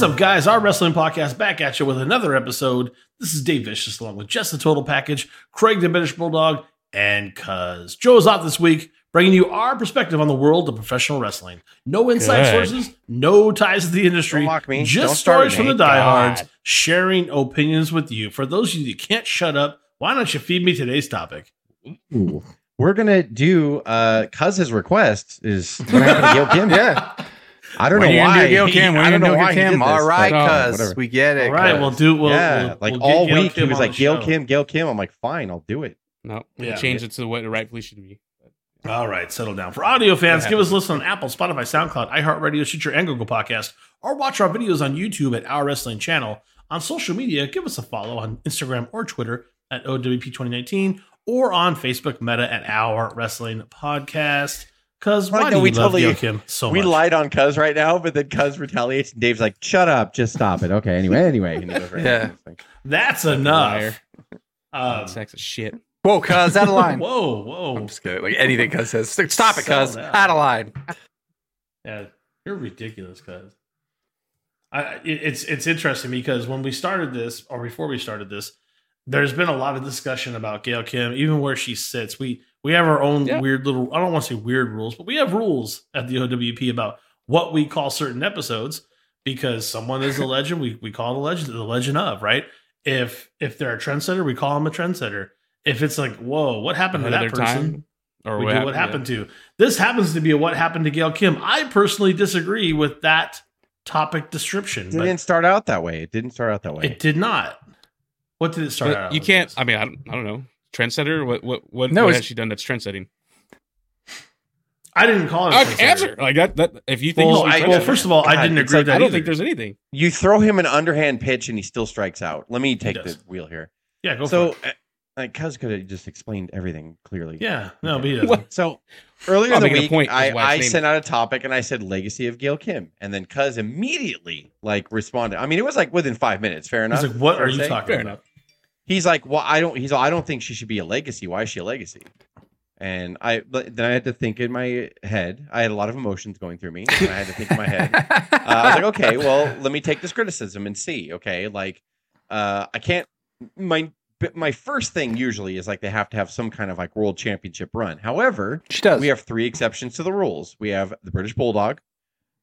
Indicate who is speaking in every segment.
Speaker 1: to What's Up, guys? Our wrestling podcast back at you with another episode. This is Dave Vicious along with Just the Total Package, Craig the British Bulldog, and Cuz. Joe's off this week, bringing you our perspective on the world of professional wrestling. No inside
Speaker 2: Good.
Speaker 1: sources, no ties to the industry,
Speaker 3: Don't mock me.
Speaker 1: just
Speaker 3: Don't
Speaker 1: stories
Speaker 3: it,
Speaker 1: from the
Speaker 3: Nate.
Speaker 1: diehards,
Speaker 2: God.
Speaker 1: sharing opinions with you. For those of you that can't shut up, why don't you feed me today's topic?
Speaker 3: We're gonna do uh Cuz's request is gonna happen to Gail Kim.
Speaker 4: Yeah.
Speaker 3: I don't
Speaker 4: When
Speaker 3: know why.
Speaker 4: do Gail
Speaker 3: he-
Speaker 4: Kim? When
Speaker 3: I don't know
Speaker 4: do
Speaker 3: why
Speaker 4: Gail
Speaker 3: he
Speaker 4: Kim?
Speaker 3: did this, oh,
Speaker 4: All right, cuz
Speaker 3: whatever.
Speaker 4: we get it.
Speaker 1: All right,
Speaker 4: cuz.
Speaker 1: we'll do. We'll,
Speaker 3: yeah,
Speaker 1: we'll-
Speaker 3: like
Speaker 1: we'll
Speaker 3: all
Speaker 1: get Gail
Speaker 3: week he
Speaker 1: Kim
Speaker 3: was like Gail
Speaker 1: show.
Speaker 3: Kim, Gail Kim. I'm like, fine, I'll do it.
Speaker 2: No,
Speaker 1: Yeah.
Speaker 2: yeah, change it to what it rightfully should be.
Speaker 1: All right, settle down. For audio fans, give us a listen on Apple, Spotify, SoundCloud, iHeartRadio, Stitcher, and Google Podcast, or watch our videos on YouTube at Our Wrestling Channel. On social media, give us a follow on Instagram or Twitter at OWP2019 or on Facebook Meta at Our Wrestling Podcast. Because
Speaker 3: Like
Speaker 1: why
Speaker 3: that
Speaker 1: do
Speaker 3: we
Speaker 1: we
Speaker 3: totally-
Speaker 1: Gail Kim so
Speaker 3: we
Speaker 1: much?
Speaker 3: lied on Cuz right now, but then Cuz retaliates and Dave's like, shut up, just stop it. Okay, anyway, anyway. And he goes right
Speaker 4: Yeah.
Speaker 3: on. It's like,
Speaker 1: That's
Speaker 2: Liar.
Speaker 1: enough. Um,
Speaker 2: Sex is shit.
Speaker 4: Whoa, cuz, out of line.
Speaker 1: whoa, whoa.
Speaker 4: I'm just kidding. Like anything cuz says. Stop it, cuz.
Speaker 1: Settle.
Speaker 4: Out of line.
Speaker 1: Yeah, you're ridiculous, cuz. I it's it's interesting because when we started this, or before we started this, there's been a lot of discussion about Gail Kim, even where she sits. We we have our own
Speaker 2: Yeah.
Speaker 1: weird little. I don't want to say weird rules, but we have rules at the OWP about what we call certain episodes because someone is a legend. We we call it a legend, the legend of right. If if they're a trendsetter, we call them a trendsetter. If it's like, whoa, what happened to that person?
Speaker 2: time, or
Speaker 1: we
Speaker 2: what
Speaker 1: do
Speaker 2: happened,
Speaker 1: what happened to. This happens to be a what happened to Gail Kim. I personally disagree with that topic description,
Speaker 3: It didn't start out that way. It didn't start out that way.
Speaker 1: it did not. What did it start
Speaker 2: But
Speaker 1: out?
Speaker 2: you can't. I mean, I don't, I don't know. Trendsetter. What what what,
Speaker 4: No,
Speaker 2: what has she done that's trendsetting?
Speaker 1: I didn't call it. a
Speaker 2: Uh,
Speaker 1: trendsetter.
Speaker 2: answer like that. That if you think
Speaker 1: Well,
Speaker 2: she's
Speaker 1: I,
Speaker 2: a
Speaker 1: well, first of all, I didn't agree
Speaker 3: like-
Speaker 1: with that.
Speaker 2: I don't
Speaker 1: either.
Speaker 2: think there's anything.
Speaker 3: you throw him an underhand pitch and he still strikes out. Let me take the wheel here.
Speaker 1: Yeah, go
Speaker 3: so,
Speaker 1: for it.
Speaker 3: uh, like, Cuz could have just explained everything clearly.
Speaker 1: Yeah, no, but he doesn't.
Speaker 3: So earlier in the week,
Speaker 2: point
Speaker 3: I, I sent out a topic and I said legacy of Gail Kim, and then Cuz immediately like responded. I mean, it was like within five minutes. Fair enough.
Speaker 1: He's like, "What are you
Speaker 3: say?
Speaker 1: talking
Speaker 2: Fair
Speaker 1: about?"
Speaker 3: He's like, well, I don't. He's. I don't think she should be a legacy. Why is she a legacy? And I but then I had to think in my head. I had a lot of emotions going through me. And I had to think in my head. Uh, I was like, okay, well, let me take this criticism and see. Okay, like, uh, I can't. My my first thing usually is like they have to have some kind of like world championship run. However,
Speaker 4: She does.
Speaker 3: we have three exceptions to the rules. We have the British Bulldog,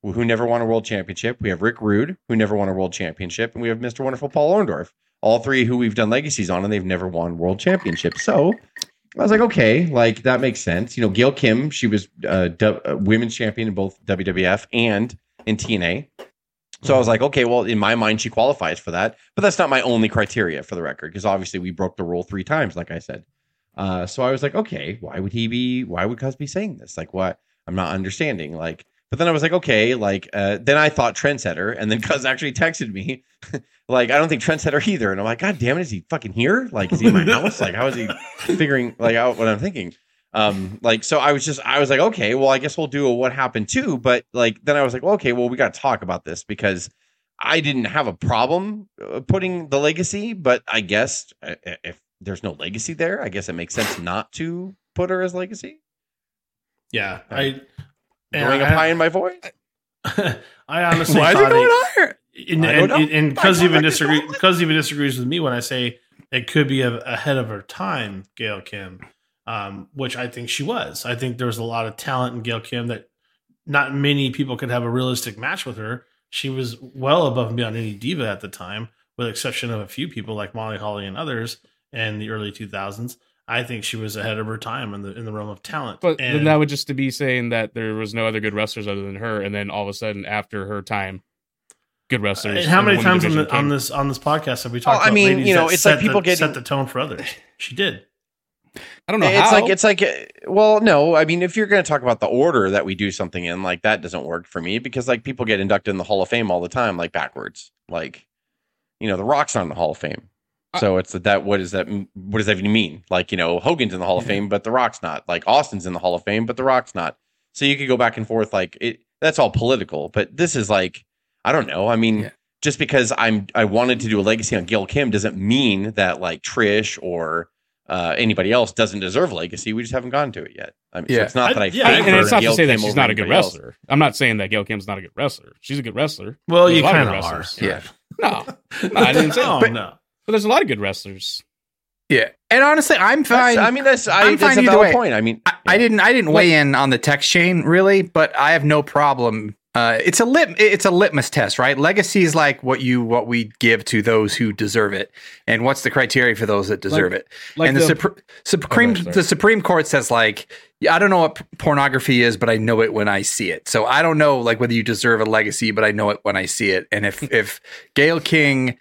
Speaker 3: who who never won a world championship. We have Rick Rude, who never won a world championship, and we have Mr. Wonderful Paul Orndorff. All three who we've done legacies on, and they've never won world championships. So I was like, okay, like that makes sense. You know, Gail Kim, she was uh, uh, women's champion in both WWF and in TNA. So I was like, okay, well, in my mind, she qualifies for that, but that's not my only criteria for the record because obviously we broke the rule three times, like I said. Uh, so I was like, okay, why would he be? Why would be saying this? Like, what? I'm not understanding. Like, but then I was like, okay, like, uh, then I thought trendsetter, and then Cuz actually texted me, like, I don't think trendsetter either, and I'm like, God damn it, is he fucking here? Like, is he in my house? Like, how is he figuring like out what I'm thinking? Um, like, so I was just, I was like, okay, well, I guess we'll do a what happened too, but like, then I was like, well, okay, well, we got to talk about this because I didn't have a problem uh, putting the legacy, but I guess uh, if there's no legacy there, I guess it makes sense not to put her as legacy.
Speaker 1: Yeah, I.
Speaker 3: Growing a pie in my voice.
Speaker 1: I honestly
Speaker 4: Why is it going higher?
Speaker 1: and
Speaker 3: I don't
Speaker 1: and, and Cuz even disagree. Cuz even disagrees with me when I say it could be a, ahead of her time, Gail Kim, um, which I think she was. I think there was a lot of talent in Gail Kim that not many people could have a realistic match with her. She was well above and beyond any diva at the time, with the exception of a few people like Molly Holly and others in the early 2000s. I think she was ahead of her time in the in the realm of talent.
Speaker 2: But
Speaker 1: and
Speaker 2: then that would just to be saying that there was no other good wrestlers other than her, and then all of a sudden after her time, good wrestlers.
Speaker 1: And how many times on, the, on this on this podcast have we
Speaker 3: Well,
Speaker 1: talked
Speaker 3: I
Speaker 1: about
Speaker 3: mean, you know, it's like people
Speaker 1: the,
Speaker 3: getting-
Speaker 1: set the tone for others? She did.
Speaker 2: I don't know
Speaker 3: it's
Speaker 2: how.
Speaker 3: like it's like uh, well no i mean if you're going to talk about the order that we do something in like that doesn't work for me because like people get inducted in the hall of fame all the time like backwards like you know the rock's not in the hall of fame so it's that what does that what does that even mean like you know hogan's in the hall of fame but the rock's not like austin's in the hall of fame but the rock's not so you could go back and forth like it that's all political but this is like i don't know i mean
Speaker 4: Yeah.
Speaker 3: just because i'm i wanted to do a legacy on Gil kim doesn't mean that like trish or uh, anybody else doesn't deserve legacy. We just haven't gotten to it yet. I mean, so
Speaker 4: Yeah.
Speaker 3: it's not that I,
Speaker 1: I- yeah,
Speaker 2: and it's not
Speaker 3: Gail
Speaker 2: to say that she's not a good
Speaker 3: anybody else.
Speaker 2: wrestler. I'm not saying that Gail Kim's not a good wrestler. She's a good wrestler.
Speaker 1: Well,
Speaker 2: There's
Speaker 1: you
Speaker 2: a lot
Speaker 1: kind of are.
Speaker 2: wrestlers.
Speaker 4: Yeah.
Speaker 2: No, no, I didn't say.
Speaker 1: Oh
Speaker 2: that.
Speaker 1: no.
Speaker 2: But there's a lot of good wrestlers.
Speaker 4: Yeah. And honestly, I'm
Speaker 3: That's-
Speaker 4: fine.
Speaker 3: I mean, that's I,
Speaker 4: I'm
Speaker 3: that's
Speaker 4: fine
Speaker 3: a
Speaker 4: either
Speaker 3: valid
Speaker 4: way.
Speaker 3: point. I mean,
Speaker 4: I, I didn't I didn't weigh in on the text chain really, but I have no problem. Uh, it's a lit it's a litmus test, right? Legacy is like what you what we give to those who deserve it, and what's the criteria for those that deserve it?
Speaker 2: Like
Speaker 4: and the,
Speaker 2: the-
Speaker 4: Supre- Supreme
Speaker 2: sorry.
Speaker 4: the Supreme Court says like I don't know what p- pornography is, but I know it when I see it. So I don't know like whether you deserve a legacy, but I know it when I see it. And if if Gail King,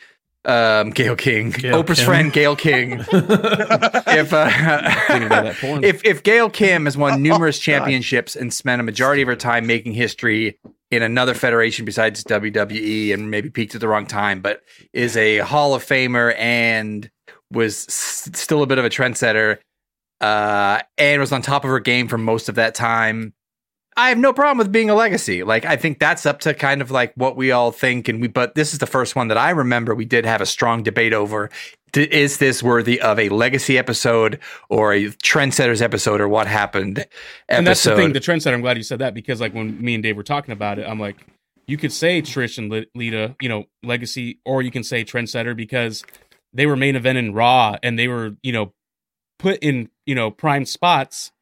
Speaker 4: um, Gail King,
Speaker 1: Gail
Speaker 4: Oprah's
Speaker 1: Kim.
Speaker 4: friend Gail King, if uh, if if Gail Kim has won numerous championships and spent a majority of her time making history in another federation besides WWE and maybe peaked at the wrong time, but is a Hall of Famer and was s- still a bit of a trendsetter, uh, and was on top of her game for most of that time. I have no problem with being a legacy. Like I think that's up to kind of like what we all think, and we. But this is the first one that I remember we did have a strong debate over. Is this worthy of a legacy episode or a trendsetters episode or what happened? Episode.
Speaker 2: and that's the thing, the trendsetter. I'm glad you said that because, like, when me and Dave were talking about it, I'm like, you could say Trish and Lita, you know, legacy, or you can say trendsetter because they were main event in Raw and they were, you know, put in, you know, prime spots.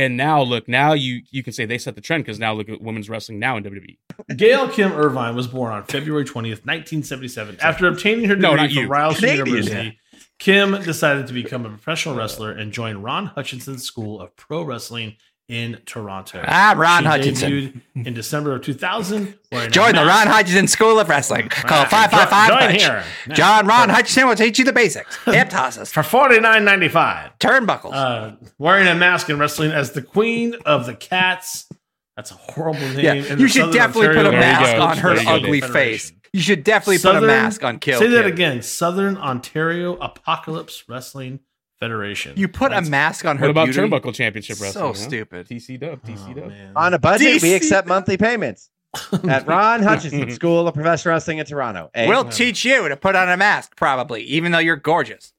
Speaker 2: And now, look, now you you can say they set the trend because now look at women's wrestling now in WWE.
Speaker 1: Gail Kim Irvine was born on February 20th, 1977. After obtaining her degree
Speaker 2: not
Speaker 1: from
Speaker 2: you.
Speaker 1: Ryerson
Speaker 3: Canadian.
Speaker 1: University, Kim decided to become a professional wrestler and join Ron Hutchinson's School of Pro Wrestling in Toronto.
Speaker 4: Ah, Ron
Speaker 1: She
Speaker 4: Hutchinson.
Speaker 1: in December of 2000. wearing
Speaker 4: Join the Ron Hutchinson School of Wrestling. Call
Speaker 1: Ah,
Speaker 4: five five five.
Speaker 1: Join
Speaker 4: punch.
Speaker 1: here.
Speaker 4: John Ron Hutchinson will teach you the basics. Hip tosses,
Speaker 1: For $49.95.
Speaker 4: turnbuckles.
Speaker 1: Uh, wearing a mask and wrestling as the Queen of the Cats. That's a horrible name.
Speaker 4: yeah, you should
Speaker 1: Southern
Speaker 4: definitely put a
Speaker 1: Ontario
Speaker 2: There you
Speaker 4: mask on her
Speaker 2: There you go,
Speaker 4: ugly face. You should definitely put a mask on Kill.
Speaker 1: Say that again. Southern Ontario Apocalypse Wrestling Federation.
Speaker 4: You put
Speaker 1: That's-
Speaker 4: a mask on her.
Speaker 2: What about
Speaker 4: beauty?
Speaker 2: Turnbuckle Championship
Speaker 4: So
Speaker 2: wrestling? huh?
Speaker 4: stupid.
Speaker 2: TC Dub,
Speaker 1: Oh,
Speaker 2: TC Dub.
Speaker 1: man.
Speaker 3: on a budget, we
Speaker 4: DC.
Speaker 3: accept monthly payments at Ron Hutchinson School of Professional Wrestling in Toronto. Eh?
Speaker 4: We'll teach you to put on a mask, probably, even though you're gorgeous.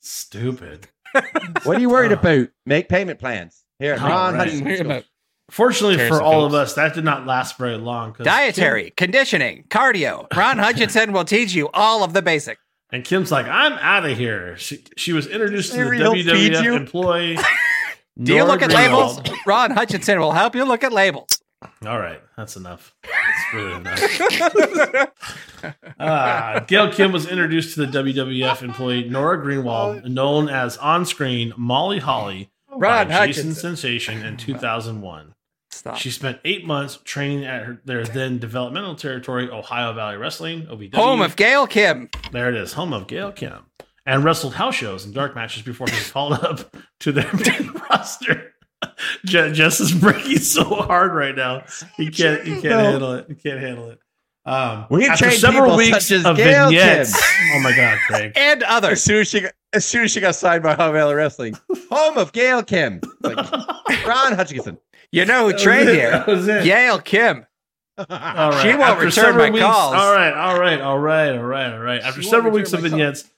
Speaker 1: Stupid.
Speaker 3: what are you worried about? Make payment plans here at Ron
Speaker 1: right.
Speaker 3: Hutchinson
Speaker 2: Worry
Speaker 3: School.
Speaker 2: about-
Speaker 1: Fortunately
Speaker 2: Terrace
Speaker 1: for
Speaker 2: of
Speaker 1: all of us, that did not last very long.
Speaker 4: Dietary, conditioning, cardio. Ron Hutchinson will teach you all of the basics.
Speaker 1: And Kim's like, I'm out of here. She, she was introduced to the
Speaker 3: he'll
Speaker 1: WWF employee.
Speaker 4: Do you look at labels? Ron Hutchinson will help you look at labels.
Speaker 1: All right, that's enough. That's really enough. uh, Gail Kim was introduced to the WWF employee Nora Greenwald, known as on-screen Molly Holly,
Speaker 4: Ron
Speaker 1: by Jason Sensation in 2001.
Speaker 4: Stop.
Speaker 1: She spent eight months training at her, their then developmental territory, Ohio Valley Wrestling, OVW.
Speaker 4: Home of Gail Kim.
Speaker 1: there it is, home of Gail Kim, and wrestled house shows and dark matches before she was called up to their main roster. Je- Jess is breaking so hard right now. He can't. He can't handle it. He can't handle it. Um,
Speaker 3: We
Speaker 1: after
Speaker 3: train
Speaker 1: several weeks
Speaker 3: such as
Speaker 1: of
Speaker 3: Gail
Speaker 1: vignettes.
Speaker 3: Kim.
Speaker 1: Oh my God, Craig!
Speaker 4: And
Speaker 3: As
Speaker 4: others.
Speaker 3: soon as she got, as soon as she got signed by Ohio Valley Wrestling, home of Gail Kim, like Ron Hutchinson.
Speaker 4: You know who trained
Speaker 1: it.
Speaker 4: here?
Speaker 1: That was it.
Speaker 4: Gail Kim.
Speaker 1: All right.
Speaker 4: She won't
Speaker 1: After
Speaker 4: return
Speaker 1: several
Speaker 4: my calls.
Speaker 1: All right, all right, all right, all right, all right. After
Speaker 3: She
Speaker 1: several weeks of
Speaker 3: return my
Speaker 1: vignettes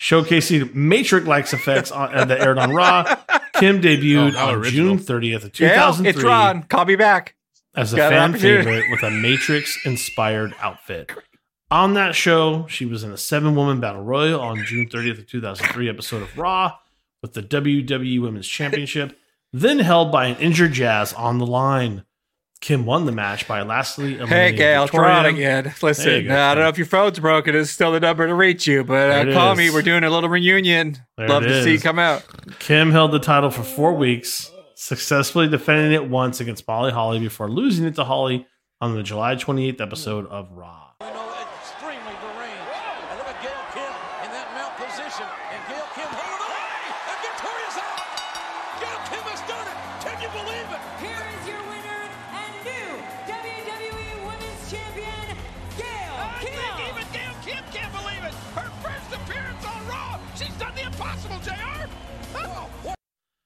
Speaker 1: showcasing Matrix-like effects on, uh, that aired on Raw, Kim debuted
Speaker 2: Oh,
Speaker 1: on
Speaker 2: original.
Speaker 1: June 30th of
Speaker 4: Gail,
Speaker 1: 2003
Speaker 4: it's Ron. Call me back.
Speaker 1: as a
Speaker 4: Got
Speaker 1: fan favorite with a Matrix-inspired outfit. On that show, she was in a seven-woman battle royal on June 30th of 2003 episode of Raw with the WWE Women's Championship, then held by an injured Jazz on the line. Kim won the match by lastly
Speaker 4: Hey, Gail, try it again. Listen,
Speaker 1: go,
Speaker 4: uh, I don't know if your phone's broken. It's still the number to reach you, but uh, call
Speaker 1: is.
Speaker 4: me. We're doing a little reunion.
Speaker 1: There
Speaker 4: Love to see you come out.
Speaker 1: Kim held the title for four weeks, successfully defending it once against Molly Holly before losing it to Holly on the July 28th episode of Raw.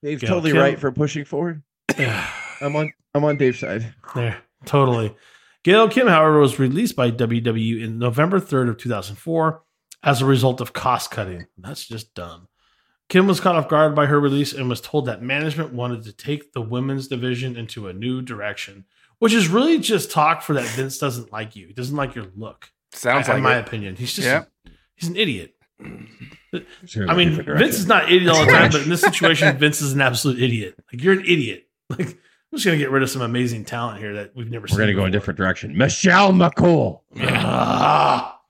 Speaker 3: Dave's
Speaker 1: Gail
Speaker 3: totally
Speaker 1: Kim.
Speaker 3: right for pushing forward. I'm on. I'm on Dave's side.
Speaker 1: There, totally. Gail Kim, however, was released by WWE in November 3rd of 2004 as a result of cost cutting. That's just dumb. Kim was caught off guard by her release and was told that management wanted to take the women's division into a new direction, which is really just talk for that Vince doesn't like you. He doesn't like your look.
Speaker 4: Sounds
Speaker 1: in
Speaker 4: like in
Speaker 1: my
Speaker 4: it.
Speaker 1: opinion. He's just
Speaker 4: Yeah.
Speaker 1: he's an idiot. I mean, Vince is not an idiot all the time, but in this situation, Vince is an absolute idiot. Like you're an idiot. Like I'm just gonna get rid of some amazing talent here that we've never
Speaker 3: We're
Speaker 1: seen.
Speaker 3: gonna go in a different direction. Michelle McCool.
Speaker 1: Ah,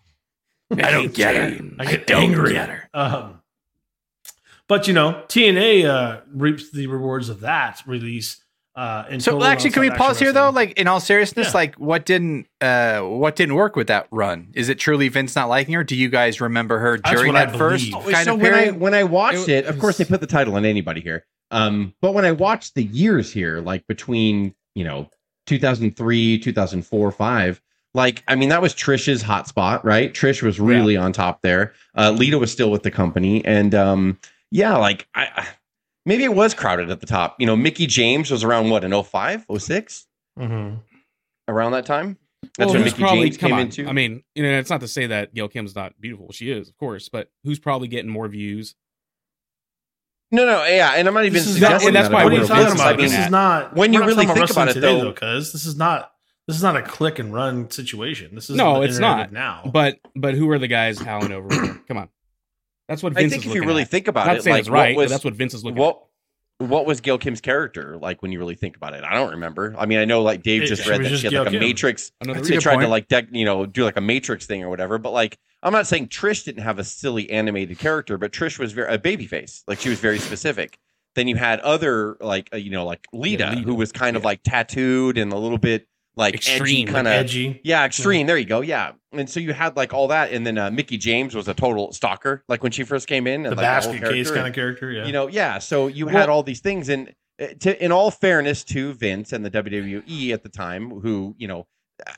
Speaker 4: I don't get her.
Speaker 1: I get
Speaker 4: don't
Speaker 1: angry.
Speaker 4: get her.
Speaker 1: Um, but you know, TNA uh, reaps the rewards of that release. Uh, in
Speaker 4: So
Speaker 1: total
Speaker 4: actually, can we pause
Speaker 1: action
Speaker 4: here though? Like in all seriousness,
Speaker 1: Yeah.
Speaker 4: like what didn't uh what didn't work with that run? Is it truly Vince not liking her? Do you guys remember her
Speaker 1: That's
Speaker 4: during that first
Speaker 1: believe.
Speaker 4: kind
Speaker 3: so
Speaker 4: of
Speaker 3: when I when I watched
Speaker 2: It
Speaker 3: it, of course they put the title on anybody here. Um, but when I watched the years here, like between you know 2003, 2004, five, like I mean that was Trish's hot spot, right? Trish was really on top there. Uh, Lita was still with the company, and um, yeah, like I. I- Maybe it was crowded at the top. You know, Mickie James was around what in 05, 06?
Speaker 1: Mhm.
Speaker 3: around that time. That's
Speaker 2: Well,
Speaker 3: when Mickey
Speaker 2: probably
Speaker 3: James came
Speaker 2: on.
Speaker 3: into.
Speaker 2: I mean, you know, it's not to say that Gail Kim's not beautiful. She is, of course, but who's probably getting more views?
Speaker 3: no, no, yeah, and I'm not even
Speaker 1: This is
Speaker 3: suggesting
Speaker 2: and that's
Speaker 3: that
Speaker 2: why
Speaker 1: what you
Speaker 2: we're
Speaker 1: talking about? This is not
Speaker 3: when you
Speaker 1: not
Speaker 3: really think about it,
Speaker 1: today,
Speaker 3: though-
Speaker 1: because this is not this is not a click and run situation. This is
Speaker 2: No,
Speaker 1: the
Speaker 2: it's not.
Speaker 1: now.
Speaker 2: But but who are the guys howling over? Come on, that's what Vince I
Speaker 3: think
Speaker 2: is
Speaker 3: if you really
Speaker 2: at.
Speaker 3: think about
Speaker 2: not
Speaker 3: it,
Speaker 2: saying
Speaker 3: like
Speaker 2: it's right,
Speaker 3: what was
Speaker 2: that's what Vince is looking
Speaker 3: what what was Gail Kim's character like when you really think about it? I don't remember. I mean, I know like Dave
Speaker 1: It-
Speaker 3: just read that
Speaker 1: just
Speaker 3: she had
Speaker 1: Gail
Speaker 3: like a
Speaker 1: Kim.
Speaker 3: Matrix.
Speaker 2: at. Another
Speaker 4: That's a
Speaker 3: They tried to like dec- you know do like a Matrix thing or whatever. But like, I'm not saying Trish didn't have a silly animated character, but Trish was very a baby face. Like she was very specific. Then you had other like uh, you know like Lita,
Speaker 2: Lita.
Speaker 3: who was kind of like tattooed and a little bit like
Speaker 2: Extreme,
Speaker 3: edgy kind of
Speaker 1: edgy.
Speaker 3: yeah, extreme. There you go. Yeah, and so you had like all that, and then uh, Mickie James was a total stalker, like when she first came in, and
Speaker 1: The
Speaker 3: like,
Speaker 1: basket
Speaker 3: whole
Speaker 1: case kind of character. Yeah.
Speaker 3: You know, yeah. So you had all these things, and uh, to, in all fairness to Vince and the WWE at the time, who you know,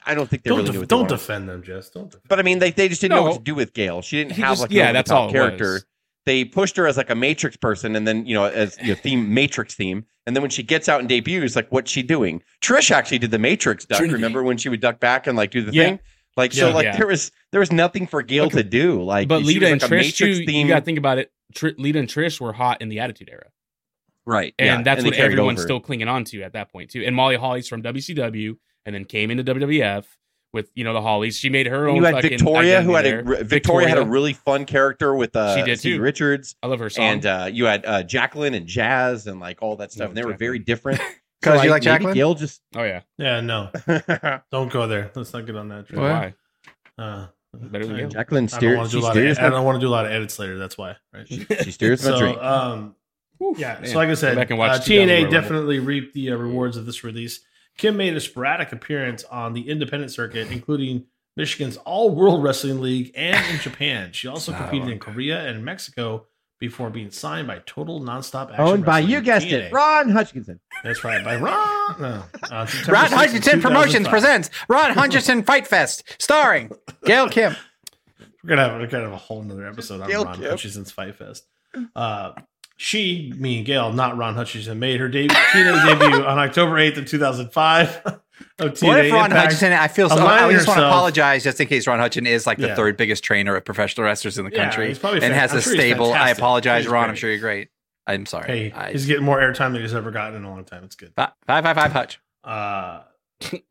Speaker 3: I don't think they
Speaker 1: don't
Speaker 3: really
Speaker 1: def-
Speaker 3: knew what they
Speaker 1: don't defend them, Jess. Don't. Defend
Speaker 3: But I mean, they, they just didn't know what to do with Gail. She didn't have
Speaker 2: just-
Speaker 3: like
Speaker 2: yeah, that's all
Speaker 3: character.
Speaker 2: was.
Speaker 3: They pushed her as like a Matrix person, and then you know as you know, theme Matrix theme. And then when she gets out and debuts, like what's she doing? Trish actually did the Matrix duck.
Speaker 2: Trinity.
Speaker 3: Remember when she would duck back and like do the
Speaker 2: Yeah.
Speaker 3: thing? Like so, like
Speaker 2: Yeah.
Speaker 3: there was there was nothing for Gail
Speaker 2: But-
Speaker 3: to do. Like,
Speaker 2: but Lita
Speaker 3: was
Speaker 2: and
Speaker 3: a
Speaker 2: Trish,
Speaker 3: Matrix
Speaker 2: too,
Speaker 3: theme,
Speaker 2: you got to think about it. Tr- Lita and Trish were hot in the Attitude Era,
Speaker 3: right?
Speaker 2: and
Speaker 3: yeah,
Speaker 2: that's
Speaker 3: they
Speaker 2: what everyone's
Speaker 3: over.
Speaker 2: still clinging on to at that point too. And Molly Holly's from WCW, and then came into WWF with you know the Hollies. She made her own.
Speaker 3: you had
Speaker 2: fucking
Speaker 3: Victoria, who had a
Speaker 2: there.
Speaker 3: Victoria, had a really fun character with uh,
Speaker 2: She did,
Speaker 3: Stevie
Speaker 2: too.
Speaker 3: Richards,
Speaker 2: I love her song.
Speaker 3: and uh, you had uh, Jacqueline and Jazz and like all that stuff, and they were
Speaker 2: Jacqueline.
Speaker 3: very different.
Speaker 4: 'Cause you like
Speaker 3: maybe
Speaker 4: Jacqueline?
Speaker 3: Gail just
Speaker 2: oh yeah,
Speaker 1: yeah, no, don't go there. Let's not get on that. train.
Speaker 4: What?
Speaker 2: why?
Speaker 1: Uh,
Speaker 2: Better than Gail.
Speaker 3: Jacqueline
Speaker 1: I don't
Speaker 3: steers.
Speaker 1: want to do a lot. Of,
Speaker 3: steers.
Speaker 1: I don't want to do a lot of edits later. That's why. Right.
Speaker 3: She steers my drink.
Speaker 1: So, um, yeah.
Speaker 2: man.
Speaker 1: So, like I said,
Speaker 2: back and watch
Speaker 1: uh, TNA
Speaker 2: Royal
Speaker 1: definitely reaped the uh, rewards of this release. Kim made a sporadic appearance on the independent circuit, including Michigan's All World Wrestling League and in Japan. She also competed in Korea and Mexico before being signed by Total Nonstop Action.
Speaker 3: Owned by
Speaker 1: Wrestling,
Speaker 3: you guessed
Speaker 1: TNA.
Speaker 3: it, Ron Hutchinson.
Speaker 1: That's right, by Ron. No, uh, September
Speaker 4: Ron
Speaker 1: 6th
Speaker 4: Hutchinson Promotions
Speaker 1: 2005.
Speaker 4: presents Ron Hutchinson Fight Fest, starring Gail Kim.
Speaker 1: We're gonna have we're gonna have a whole nother episode on
Speaker 3: Gail
Speaker 1: Ron
Speaker 3: Kim.
Speaker 1: Hutchinson's Fight Fest. Uh, she, me and Gail, not Ron Hutchinson, made her debut, TNA debut on October eighth of two thousand five. Of TNA
Speaker 4: What if Ron
Speaker 1: Impact.
Speaker 4: Hutchinson? I feel so. I just want to apologize just in case Ron Hutchinson is like the
Speaker 1: Yeah.
Speaker 4: third biggest trainer of professional wrestlers in the country
Speaker 1: probably
Speaker 4: and has
Speaker 1: I'm
Speaker 4: a
Speaker 1: sure
Speaker 4: stable. I apologize, Ron. I'm sure you're great. I'm sorry.
Speaker 1: Hey,
Speaker 4: I,
Speaker 1: he's getting more airtime than he's ever gotten in a long time. It's good.
Speaker 4: five, five, five, five, Hutch.
Speaker 1: Uh,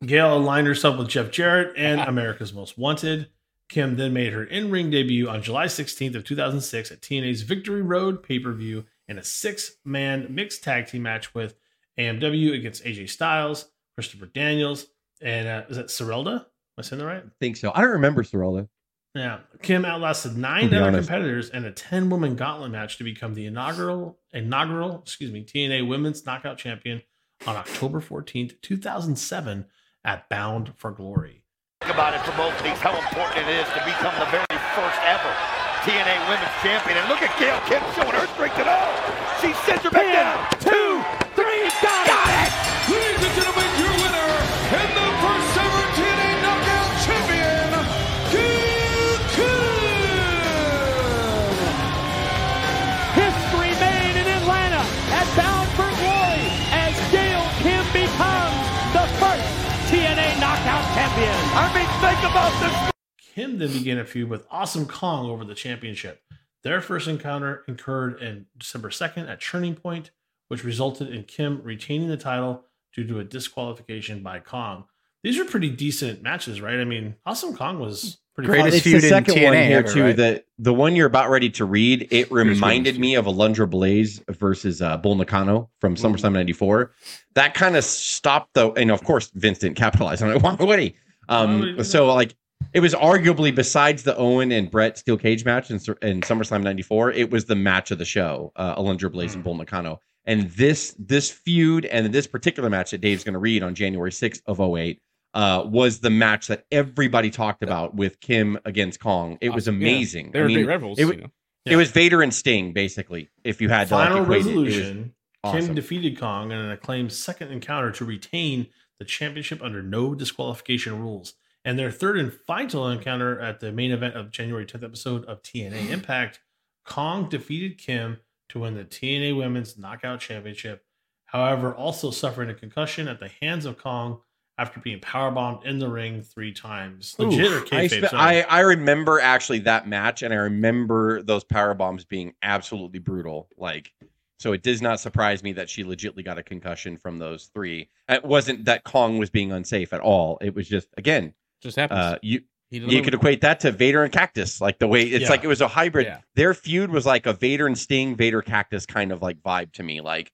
Speaker 1: Gail aligned herself with Jeff Jarrett and America's Most Wanted. Kim then made her in-ring debut on July 16th of 2006 at TNA's Victory Road pay-per-view in a six-man mixed tag team match with AMW against AJ Styles, Christopher Daniels, and uh, is that Sirelda? Am I saying that right?
Speaker 3: think so. I don't remember Sorella.
Speaker 1: Yeah. Kim outlasted nine other
Speaker 3: honest.
Speaker 1: competitors in a 10 woman gauntlet match to become the inaugural inaugural, excuse me, TNA Women's Knockout Champion on October 14th, 2007 at Bound for Glory.
Speaker 5: Think about it for both of these, how important it is to become the very first ever TNA Women's Champion. And look at Gail Kim showing her strength at all. She sends her back down. Two, three, got, it!
Speaker 6: Ladies and gentlemen, your winner and the first ever TNA Knockout Champion, Gail Kim!
Speaker 7: History made in Atlanta at Bound for Glory as Gail Kim becomes the first TNA Knockout Champion.
Speaker 5: I mean, think about this.
Speaker 1: Kim then began a feud with Awesome Kong over the championship. Their first encounter occurred in December 2nd at Turning Point, which resulted in Kim retaining the title due to a disqualification by Kong. These are pretty decent matches, right? I mean, Awesome Kong was pretty
Speaker 4: Greatest
Speaker 1: fun.
Speaker 3: it's
Speaker 4: feud
Speaker 3: the
Speaker 4: in
Speaker 3: second one
Speaker 4: TNA
Speaker 3: here
Speaker 4: ever,
Speaker 3: too.
Speaker 4: right?
Speaker 3: The the one you're about ready to read, it reminded me of Alundra Blaze versus uh, Bull Nakano from SummerSlam '94. That kind of stopped the, and of course Vince didn't capitalize on it. Why would he?
Speaker 1: Why would he
Speaker 3: Um, so like it was arguably besides the Owen and Bret steel cage match in, in SummerSlam '94, it was the match of the show. Uh, Alundra Blaze and Bull Nakano. And this this feud and this particular match that Dave's going to read on January 6th of 08 uh, was the match that everybody talked about with Kim against Kong. It was
Speaker 2: Awesome. Yeah.
Speaker 3: amazing.
Speaker 2: They were
Speaker 3: I mean,
Speaker 2: great rivals.
Speaker 3: it
Speaker 2: you
Speaker 3: w-
Speaker 2: know.
Speaker 3: it was Vader and Sting, basically. If you had to like,
Speaker 1: Final
Speaker 3: it, it
Speaker 1: resolution.
Speaker 3: awesome.
Speaker 1: Kim defeated Kong in an acclaimed second encounter to retain the championship under no disqualification rules. And their third and final encounter at the main event of January 10th episode of TNA Impact, Kong defeated Kim to win the TNA Women's Knockout Championship. However, also suffering a concussion at the hands of Kong after being powerbombed in the ring three times. Legit or
Speaker 3: I, spe- I I remember actually that match, and I remember those power bombs being absolutely brutal. Like, so it does not surprise me that she legitly got a concussion from those three. It wasn't that Kong was being unsafe at all. It was just again,
Speaker 2: Just happens.
Speaker 3: uh, you
Speaker 2: He
Speaker 3: you could equate that to Vader and Cactus, like the way it's
Speaker 1: Yeah.
Speaker 3: like it was a hybrid.
Speaker 2: Yeah.
Speaker 3: Their feud was like a Vader and Sting, Vader Cactus kind of like vibe to me. Like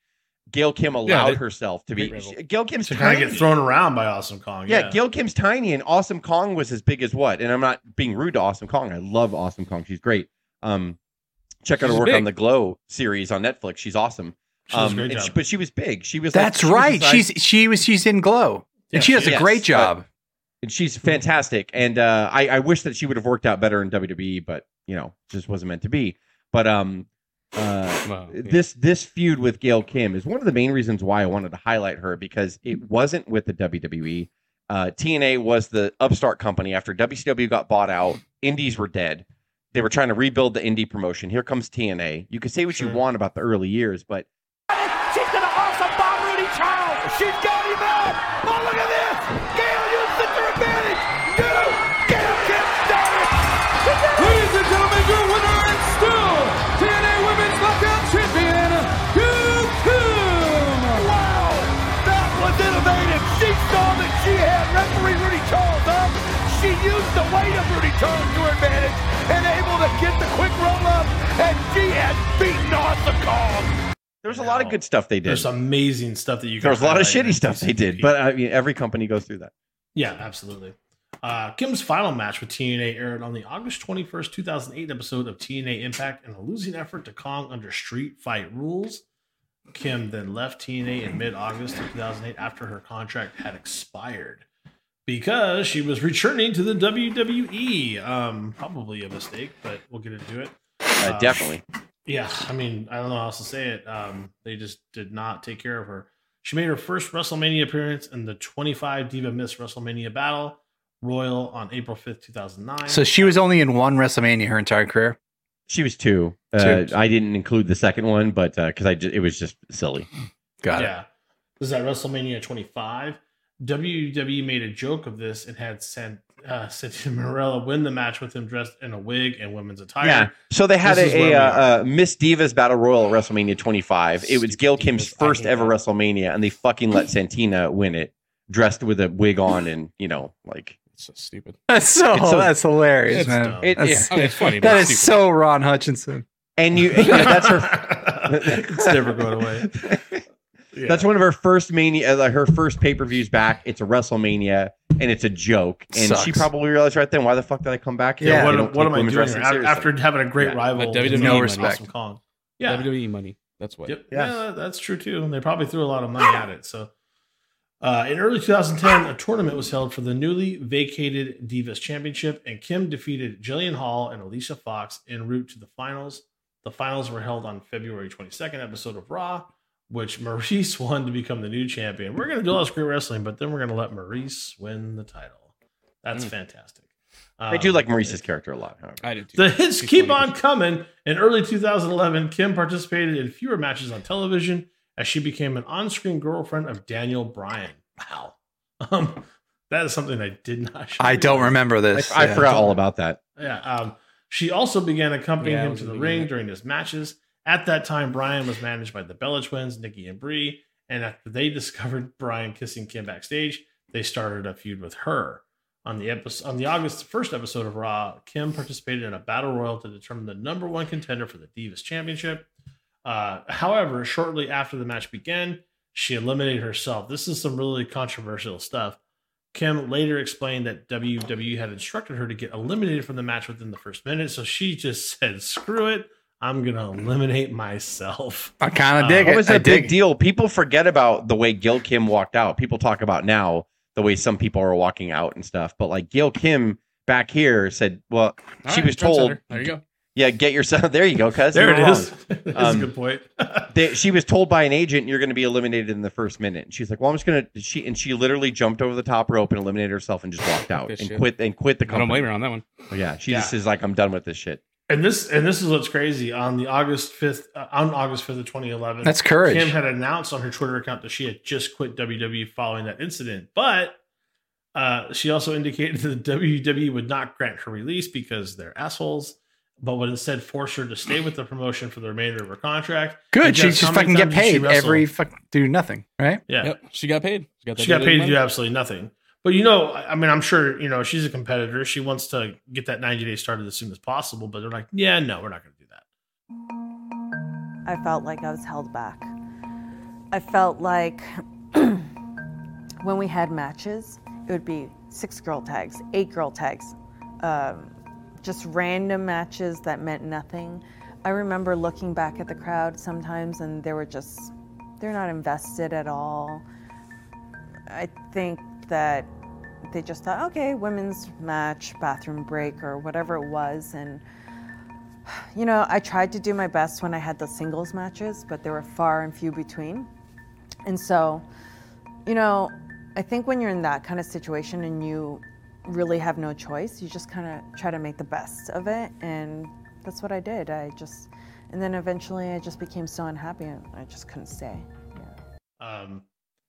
Speaker 3: Gail Kim allowed
Speaker 2: they-
Speaker 3: herself to be.
Speaker 2: great rival.
Speaker 3: Gail Kim's
Speaker 1: to kind of get thrown around by Awesome Kong.
Speaker 3: Yeah,
Speaker 1: Yeah,
Speaker 3: Gail Kim's tiny and Awesome Kong was as big as what? And I'm not being rude to Awesome Kong. I love Awesome Kong. She's great. Um, check out her work
Speaker 2: big.
Speaker 3: on the Glow series on Netflix. She's awesome.
Speaker 1: She
Speaker 3: Um,
Speaker 1: great job.
Speaker 3: she- but she was big. She was. like-
Speaker 4: That's
Speaker 3: she was
Speaker 4: right.
Speaker 3: size-
Speaker 4: She's she was she's in Glow,
Speaker 1: Yeah,
Speaker 4: and she does a
Speaker 3: is,
Speaker 4: great
Speaker 3: but-
Speaker 4: job.
Speaker 3: And she's fantastic. And uh, I, I wish that she would have worked out better in WWE, but you know, just wasn't meant to be. But um, uh,
Speaker 2: Wow, yeah.
Speaker 3: this this feud with Gail Kim is one of the main reasons why I wanted to highlight her because it wasn't with the WWE. Uh, TNA was the upstart company after WCW got bought out. Indies were dead. They were trying to rebuild the indie promotion. Here comes TNA. You can say what
Speaker 1: Sure.
Speaker 3: you want about the early years, but
Speaker 5: She's gonna awesome bomb Rudy Charles. She's got him out. Oh, look at this. The weight of Rudy Charles to her advantage and able to get the quick roll up. And she has beaten Awesome Kong.
Speaker 3: there a lot of good stuff they did.
Speaker 1: There's amazing stuff that you.
Speaker 3: There was a lot of shitty stuff they did, but I mean, every company goes through that.
Speaker 1: Yeah, absolutely. Uh, Kim's final match with TNA aired on the August 21st, 2008 episode of TNA Impact in a losing effort to Kong under street fight rules. Kim then left TNA in mid August of 2008 after her contract had expired because she was returning to the WWE. Um, probably a mistake, but we'll get into it.
Speaker 3: Uh,
Speaker 1: Uh,
Speaker 3: definitely.
Speaker 1: Yeah, I mean, I don't know how else to say it. Um, they just did not take care of her. She made her first WrestleMania appearance in the 25 Diva Miss WrestleMania Battle Royal on April 5th, 2009.
Speaker 4: So she was only in one WrestleMania her entire career.
Speaker 3: She was two. Uh, I didn't include the second one, but because I just, it was just silly.
Speaker 4: Got it.
Speaker 1: yeah. This is at WrestleMania 25. WWE made a joke of this and had sent uh, Santina Marella win the match with him dressed in a wig and women's attire.
Speaker 3: Yeah. So they had
Speaker 1: This
Speaker 3: a, a, uh, uh, Miss Divas Battle Royal at WrestleMania 25. It was Gail Kim's first ever
Speaker 1: that.
Speaker 3: WrestleMania, and they fucking let Santina win it, dressed with a wig on, and you know, like
Speaker 2: It's so stupid.
Speaker 4: That's so,
Speaker 3: It's so-
Speaker 4: that's hilarious,
Speaker 1: It's
Speaker 4: man.
Speaker 1: dumb.
Speaker 3: it.
Speaker 4: That's-
Speaker 2: I mean, it's funny. but
Speaker 4: That
Speaker 2: it's
Speaker 4: is
Speaker 2: stupid.
Speaker 4: so Ron Hutchinson.
Speaker 3: and you, you know, that's her.
Speaker 1: it's never going away. Yeah.
Speaker 3: That's one of her first mania, uh, her first pay per views back. It's a WrestleMania, and it's a joke. And she probably realized right then, why the fuck did I come back here?
Speaker 1: Yeah,
Speaker 4: Yeah,
Speaker 1: what, what am I doing here? after having a great
Speaker 3: Yeah,
Speaker 1: rival?
Speaker 2: but WWE
Speaker 1: in
Speaker 2: No
Speaker 1: Awesome
Speaker 4: respect.
Speaker 1: Kong. Yeah,
Speaker 2: WWE money. That's what.
Speaker 1: Yep.
Speaker 3: Yeah.
Speaker 1: Yeah. that's true too. They probably threw a lot of money at it. So, uh, in early 2010, a tournament was held for the newly vacated Divas Championship, and Kim defeated Jillian Hall and Alicia Fox en route to the finals. The finals were held on February 22nd episode of Raw, which Maryse won to become the new champion. We're going to do all this great wrestling, but then we're going to let Maryse win the title. That's
Speaker 2: Mm.
Speaker 1: fantastic.
Speaker 3: I do
Speaker 1: Um,
Speaker 3: like Maryse's character a lot. However.
Speaker 2: I did too.
Speaker 1: the hits
Speaker 2: He's
Speaker 1: keep
Speaker 2: funny.
Speaker 1: on coming. In early 2011, Kim participated in fewer matches on television as she became an on-screen girlfriend of Daniel Bryan. Wow, um, that is something I did not.
Speaker 4: I don't
Speaker 1: realize.
Speaker 4: remember this.
Speaker 3: I
Speaker 4: Yeah.
Speaker 3: forgot all about that.
Speaker 1: Yeah, um, She also began accompanying
Speaker 2: Yeah,
Speaker 1: him to the
Speaker 2: the
Speaker 1: ring
Speaker 2: beginning.
Speaker 1: during his matches. At that time, Bryan was managed by the Bella twins, Nikki and Brie. And after they discovered Bryan kissing Kim backstage, they started a feud with her. On the episode, on the August first episode of Raw, Kim participated in a battle royal to determine the number one contender for the Divas Championship. Uh, however, shortly after the match began, she eliminated herself. This is some really controversial stuff. Kim later explained that WWE had instructed her to get eliminated from the match within the first minute, so she just said, "Screw it, I'm gonna eliminate myself."
Speaker 4: I kind
Speaker 1: Uh,
Speaker 4: of dig
Speaker 3: It
Speaker 4: it.
Speaker 3: was
Speaker 4: I
Speaker 3: a big
Speaker 4: dig.
Speaker 3: deal. People forget about the way Gil Kim walked out. People talk about now the way some people are walking out and stuff. But like Gil Kim back here said, well,
Speaker 2: All
Speaker 3: she
Speaker 2: right,
Speaker 3: was told,
Speaker 2: trendsetter. There you go.
Speaker 3: yeah, get yourself. There you go, cuz
Speaker 1: There
Speaker 3: you're
Speaker 1: it
Speaker 3: wrong.
Speaker 1: is. That's
Speaker 3: Um,
Speaker 1: a good point.
Speaker 3: They, she was told by an agent, "You're going to be eliminated in the first minute." And she's like, "Well, I'm just going to." She and she literally jumped over the top rope and eliminated herself and just walked out and
Speaker 2: shit.
Speaker 3: quit and quit the
Speaker 2: I don't
Speaker 3: company.
Speaker 2: blame her on that one.
Speaker 3: Yeah, she just is like, "I'm done with this shit."
Speaker 1: And this and this is what's crazy. On the August fifth, uh, on August fifth of 2011,
Speaker 4: That's courage.
Speaker 1: Kim had announced on her Twitter account that she had just quit WWE following that incident, but uh, she also indicated that WWE would not grant her release because they're assholes, but would instead force her to stay with the promotion for the remainder of her contract.
Speaker 4: Good.
Speaker 1: And
Speaker 4: She just fucking get
Speaker 1: times did she
Speaker 4: paid every fuck do nothing, right?
Speaker 1: Yeah,
Speaker 2: Yep, she got paid. She got, that
Speaker 1: she got paid to do absolutely nothing. But you know, I mean, I'm sure you know she's a competitor. She wants to get that 90 days started as soon as possible. But they're like, yeah, no, we're not going to do that.
Speaker 8: I felt like I was held back. I felt like when we had matches, it would be six girl tags, eight girl tags, um, just random matches that meant nothing. I remember looking back at the crowd sometimes and they were just, they're not invested at all. I think that they just thought, okay, women's match, bathroom break, or whatever it was. And you know, I tried to do my best when I had the singles matches, but they were far and few between. And so, you know, I think when you're in that kind of situation and you really have no choice, you just kind of try to make the best of it. And that's what I did. I just, and then eventually I just became so unhappy and I just couldn't stay. Yeah.
Speaker 1: Um,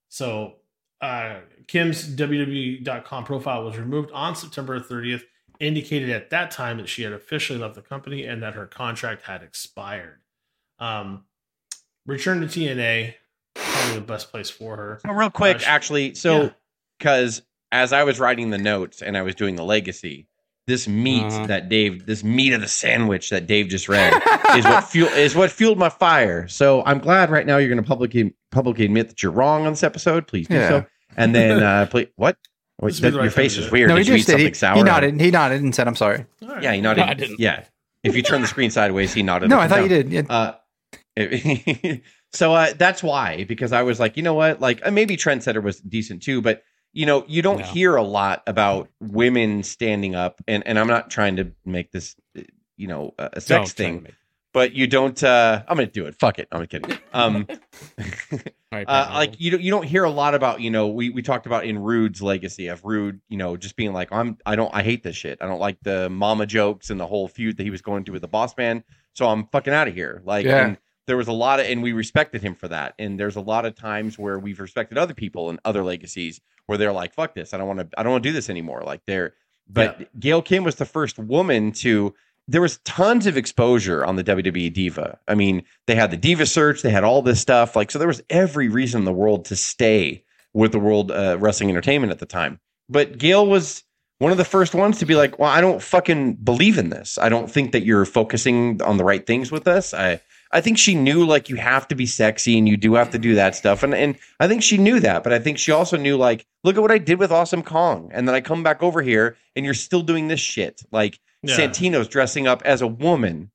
Speaker 1: so uh, Kim's WWE.com profile was removed on September 30th, indicated at that time that she had officially left the company and that her contract had expired. Um, return to TNA, probably the best place for her.
Speaker 3: So real quick,
Speaker 1: Uh, she-
Speaker 3: actually, so
Speaker 1: Yeah.
Speaker 3: because as I was writing the notes and I was doing the legacy, this meat
Speaker 2: Uh-huh.
Speaker 3: that Dave, this meat of the sandwich that Dave just read, is what fuel is what fueled my fire. So I'm glad right now you're going to publicly publicly admit that you're wrong on this episode. Please do
Speaker 4: Yeah.
Speaker 3: so. And then, uh, please, what? Wait,
Speaker 1: This would be
Speaker 3: that-
Speaker 1: right
Speaker 3: your face
Speaker 1: to
Speaker 3: is weird.
Speaker 4: no, he
Speaker 3: Did you eat
Speaker 4: just did.
Speaker 3: something
Speaker 4: He,
Speaker 3: sour?
Speaker 4: he nodded. He nodded and said, "I'm sorry."
Speaker 1: All right.
Speaker 3: Yeah, he nodded.
Speaker 2: No, I didn't.
Speaker 3: Yeah. If you turn the screen sideways, he nodded.
Speaker 4: No, I
Speaker 3: and
Speaker 4: thought you did. Yeah.
Speaker 3: Uh, it- so uh, that's why, because I was like, you know what, like uh, maybe Trendsetter was decent too, but you know, you don't
Speaker 2: No.
Speaker 3: hear a lot about women standing up, and and I'm not trying to make this, uh, you know, a a sex
Speaker 2: Don't try to
Speaker 3: thing,
Speaker 2: make-
Speaker 3: but you don't. uh I'm gonna do it. Fuck it. I'm kidding. Um,
Speaker 2: All right,
Speaker 3: uh,
Speaker 2: Pat
Speaker 3: like you don't you don't hear a lot about you know we we talked about in Rude's legacy of Rude you know just being like I'm I don't I hate this shit I don't like the mama jokes and the whole feud that he was going through with the boss man so I'm fucking out of here like
Speaker 4: Yeah.
Speaker 3: and there was a lot of and we respected him for that and there's a lot of times where we've respected other people and other legacies where they're like fuck this I don't want to I don't want to do this anymore like they're but Gail Kim was the first woman to there was tons of exposure on the WWE Diva. I mean, they had the Diva search, they had all this stuff. Like, so there was every reason in the world to stay with the World uh, Wrestling Entertainment at the time. But Gail was one of the first ones to be like, well, I don't fucking believe in this. I don't think that you're focusing on the right things with us. I, I think she knew like you have to be sexy and you do have to do that stuff. And and I think she knew that, but I think she also knew like, look at what I did with Awesome Kong. And then I come back over here and you're still doing this shit. Like
Speaker 1: Yeah.
Speaker 3: Santino's dressing up as a woman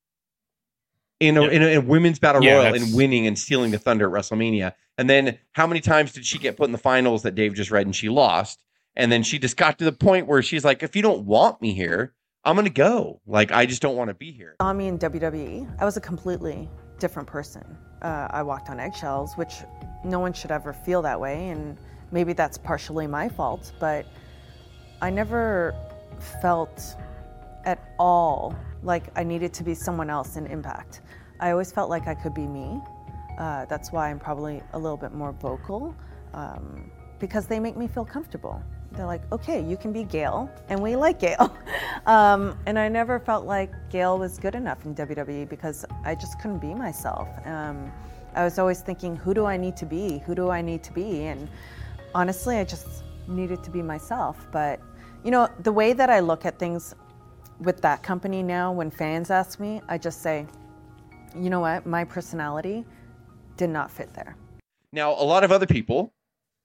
Speaker 3: in a,
Speaker 1: Yeah.
Speaker 3: in, a, in a women's battle
Speaker 2: Yeah,
Speaker 3: royal
Speaker 2: that's-
Speaker 3: and winning and stealing the thunder at WrestleMania. And then how many times did she get put in the finals that Dave just read and she lost? And then she just got to the point where she's like, if you don't want me here, I'm going to go. Like, I just don't want to be here.
Speaker 8: saw me in WWE, I was a completely different person. Uh, I walked on eggshells, which no one should ever feel that way, and maybe that's partially my fault, but I never felt at all like I needed to be someone else in Impact. I always felt like I could be me. Uh, that's why I'm probably a little bit more vocal, um, because they make me feel comfortable. they're like, okay, you can be Gail, and we like Gail. Um, and I never felt like Gail was good enough in WWE because I just couldn't be myself. Um, I was always thinking, who do I need to be? Who do I need to be? And honestly, I just needed to be myself. But you know, the way that I look at things with that company now, when fans ask me, I just say, you know what, my personality did not fit there.
Speaker 3: Now, a lot of other people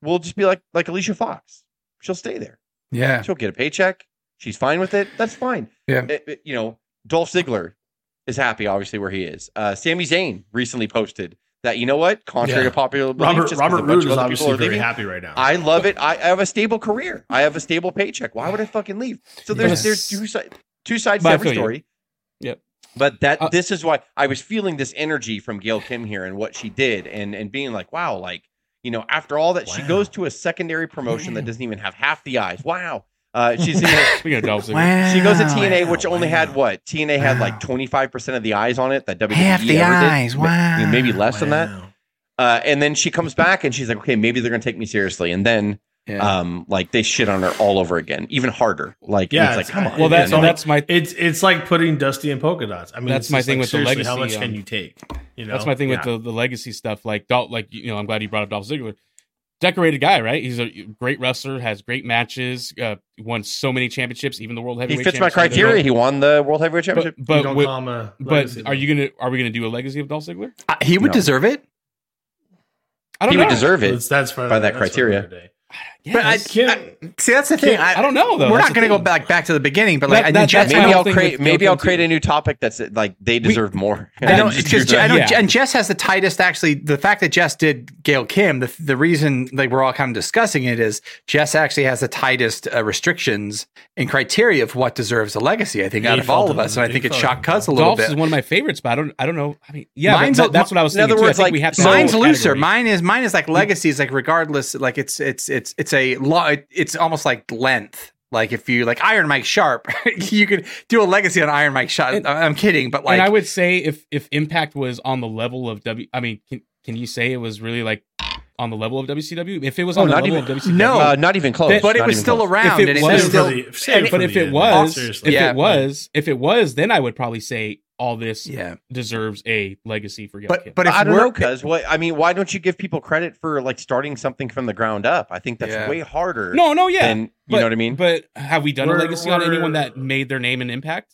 Speaker 3: will just be like like Alicia Fox. She'll stay there.
Speaker 4: Yeah.
Speaker 3: She'll get a paycheck. She's fine with it. That's fine.
Speaker 4: Yeah.
Speaker 3: It- it- you know, Dolph Ziggler is happy, obviously, where he is. Uh, Sami Zayn recently posted that, you know what? Contrary
Speaker 1: Yeah.
Speaker 3: to popular belief,
Speaker 1: Robert
Speaker 3: just 'cause
Speaker 1: Robert
Speaker 3: a bunch
Speaker 1: Roode
Speaker 3: of
Speaker 1: is
Speaker 3: other people
Speaker 1: obviously very
Speaker 3: leaving,
Speaker 1: happy right now.
Speaker 3: I love it. I, I have a stable career. I have a stable paycheck. Why would I fucking leave? So there's
Speaker 2: Yes.
Speaker 3: there's two sides two sides
Speaker 2: But
Speaker 3: to every
Speaker 2: feel you.
Speaker 3: story.
Speaker 2: Yep.
Speaker 3: But that
Speaker 2: Uh,
Speaker 3: this is why I was feeling this energy from Gail Kim here and what she did and and being like, wow, like you know, after all that, she goes to a secondary promotion that doesn't even have half the eyes. Wow. Uh, she's in a,
Speaker 2: Speaking of Dolph
Speaker 3: she goes to
Speaker 4: Wow.
Speaker 3: TNA, which only had what TNA had like twenty five percent of the eyes on it that WWE
Speaker 4: Half the
Speaker 3: ever did.
Speaker 4: eyes,
Speaker 3: Ma-
Speaker 4: wow.
Speaker 3: maybe less than that. Uh, and then she comes back and she's like, okay, maybe they're gonna take me seriously. And then
Speaker 4: Yeah.
Speaker 3: um, like they shit on her all over again, even harder. Like
Speaker 1: Yeah,
Speaker 3: it's like,
Speaker 1: it's-
Speaker 3: come on.
Speaker 2: well, that's
Speaker 1: Yeah, no,
Speaker 2: that's my
Speaker 1: It's it's like putting Dusty in polka dots. I mean,
Speaker 2: That's my thing
Speaker 1: like,
Speaker 2: with the
Speaker 1: legacy. How
Speaker 2: legacy,
Speaker 1: much can
Speaker 2: um,
Speaker 1: you take? You know,
Speaker 2: That's my thing with the, the legacy stuff. Like, Dolph, like you know, I'm glad you brought up Dolph Ziggler. Decorated guy, right? He's a great wrestler, has great matches, uh, won so many championships, even the world heavyweight.
Speaker 3: he fits my criteria. He won the World Heavyweight Championship.
Speaker 1: You
Speaker 2: but
Speaker 1: don't
Speaker 2: with-
Speaker 1: call him a
Speaker 2: but are you gonna are we gonna do a legacy of Dolph Ziggler?
Speaker 4: Uh, he would
Speaker 3: No.
Speaker 4: deserve it.
Speaker 2: I don't know.
Speaker 3: he
Speaker 2: know.
Speaker 3: would deserve it.
Speaker 1: That's, that's for,
Speaker 3: by that
Speaker 1: that's for
Speaker 3: criteria.
Speaker 1: Another day.
Speaker 4: But I,
Speaker 2: Yes.
Speaker 1: Kim-
Speaker 4: I- see, that's the thing.
Speaker 2: I don't know, though.
Speaker 4: We're
Speaker 2: That's
Speaker 4: not going to go back back to the beginning, but like
Speaker 2: That-
Speaker 4: I know
Speaker 2: that-
Speaker 4: Jess,
Speaker 3: maybe I'll create maybe I'll create
Speaker 2: too.
Speaker 3: a new topic that's like they deserve more.
Speaker 4: I know
Speaker 3: And
Speaker 4: because
Speaker 3: just-
Speaker 4: I know,
Speaker 2: yeah.
Speaker 4: and Jess has the tightest. Actually, the fact that Jess did Gail Kim, the the reason like we're all kind of discussing it is Jess actually has the tightest uh, restrictions and criteria of what deserves a legacy. I think
Speaker 1: Yeah,
Speaker 4: out of all of us, and I think it
Speaker 1: felt
Speaker 4: shocked
Speaker 1: it.
Speaker 4: Cuz a little
Speaker 2: Dolph's
Speaker 4: bit.
Speaker 2: is one of my favorites, but I don't I don't know. I mean, yeah,
Speaker 4: Mine's
Speaker 2: but
Speaker 4: a-
Speaker 2: that- that's what I was
Speaker 3: in other words, like,
Speaker 2: we have to
Speaker 4: Mine's looser. Mine is mine is like legacy is like regardless. Like it's it's it's it's a law. It's almost like length. Like if you like Iron Mike Sharpe, you could do a legacy on Iron Mike Sharpe.
Speaker 2: And-
Speaker 4: I'm kidding, but like
Speaker 2: and I would say if if Impact was on the level of W, I mean, can can you say it was really like on the level of WCW? If it was
Speaker 3: Oh,
Speaker 2: on the
Speaker 3: not
Speaker 2: level
Speaker 3: even-
Speaker 2: of WCW,
Speaker 4: no.
Speaker 3: uh, not even close.
Speaker 4: but it was still
Speaker 3: close.
Speaker 4: around,
Speaker 2: If it was-
Speaker 4: was
Speaker 1: Save it
Speaker 4: still.
Speaker 1: the-
Speaker 2: but if it
Speaker 1: end,
Speaker 2: was,
Speaker 1: seriously.
Speaker 2: if
Speaker 4: Yeah.
Speaker 2: it was, if it was, then I would probably say all this
Speaker 4: Yeah,
Speaker 2: deserves a legacy for Gail Kim.
Speaker 4: but but if
Speaker 3: I don't
Speaker 4: we're
Speaker 3: know, cuz what I mean, why don't you give people credit for like starting something from the ground up? I think that's
Speaker 4: Yeah.
Speaker 3: way harder.
Speaker 2: no, no, yeah,
Speaker 3: than- you
Speaker 2: but,
Speaker 3: know what I mean?
Speaker 2: But have we done
Speaker 1: We're-
Speaker 2: a legacy on anyone that made their name in Impact?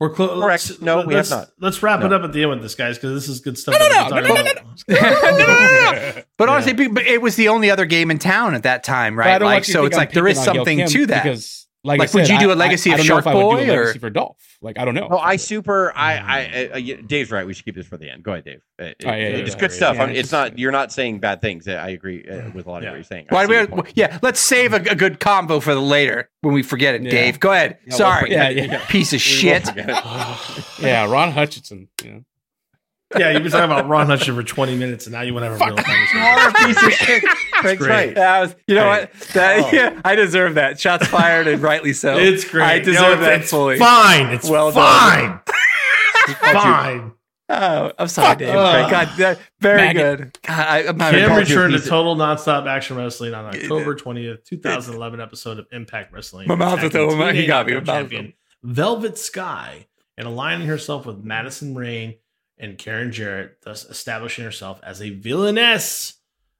Speaker 1: We're close.
Speaker 3: Correct. No, we have
Speaker 1: let's,
Speaker 3: not.
Speaker 1: Let's wrap it up at the end with this, guys, because this is good stuff.
Speaker 2: No, no,
Speaker 1: that
Speaker 2: no,
Speaker 1: we're
Speaker 2: no, no,
Speaker 1: talking
Speaker 2: no,
Speaker 4: but honestly, be- but it was the only other game in town at that time, right? Like
Speaker 2: want you to
Speaker 4: so, it's
Speaker 2: I'm
Speaker 4: like there is
Speaker 2: picking on Gail
Speaker 4: something to that.
Speaker 2: Because, like,
Speaker 4: Like,
Speaker 2: I
Speaker 4: would you do a legacy
Speaker 2: I,
Speaker 4: of
Speaker 2: I don't
Speaker 4: Shark
Speaker 2: if I would do
Speaker 4: Boy,
Speaker 2: a legacy
Speaker 4: or-
Speaker 2: for Dolph? Like, I don't know.
Speaker 3: No, I super. I, I, I, I, Dave's right. We should keep this for the end. Go ahead, Dave. Uh,
Speaker 2: Oh, yeah,
Speaker 3: it's
Speaker 2: yeah,
Speaker 3: good
Speaker 1: yeah,
Speaker 3: stuff.
Speaker 2: yeah,
Speaker 3: I mean,
Speaker 2: it's
Speaker 3: it's not. You're not saying bad things. I agree uh, with a lot of what you're saying.
Speaker 4: Why do we?
Speaker 3: point.
Speaker 4: Yeah, let's save a, a good combo for the later when we forget it.
Speaker 2: Yeah.
Speaker 4: Dave, go ahead.
Speaker 3: we'll
Speaker 4: Sorry,
Speaker 3: forget
Speaker 2: it. Yeah,
Speaker 4: piece of shit.
Speaker 2: yeah, Ron Hutchinson. You know.
Speaker 1: Yeah, you've been talking about Ron Hutchinson for 20 minutes, and now you want to have a real conversation.
Speaker 3: You are a piece of shit. Craig's
Speaker 1: great.
Speaker 3: right.
Speaker 4: That was, you know
Speaker 1: Hey.
Speaker 4: what? That,
Speaker 3: Oh.
Speaker 4: yeah, I deserve that. Shots fired, and rightly so.
Speaker 1: It's great.
Speaker 4: I
Speaker 1: No,
Speaker 4: deserve
Speaker 1: it's-
Speaker 4: that fully.
Speaker 1: Fine. It's
Speaker 4: Well
Speaker 1: fine. It's fine.
Speaker 4: Oh, I'm sorry, Dave.
Speaker 1: Ugh.
Speaker 4: God, that, very
Speaker 2: Maggot.
Speaker 4: good. God, I, I'm not
Speaker 1: Kim
Speaker 3: called you a
Speaker 1: returned to Total Nonstop Action Wrestling on October 20th, 2011 episode of Impact Wrestling.
Speaker 4: My mouth is open. He got me. My mouth
Speaker 1: champion Velvet Sky and aligning herself with Madison Rayne and Karen Jarrett, thus establishing herself as a villainess.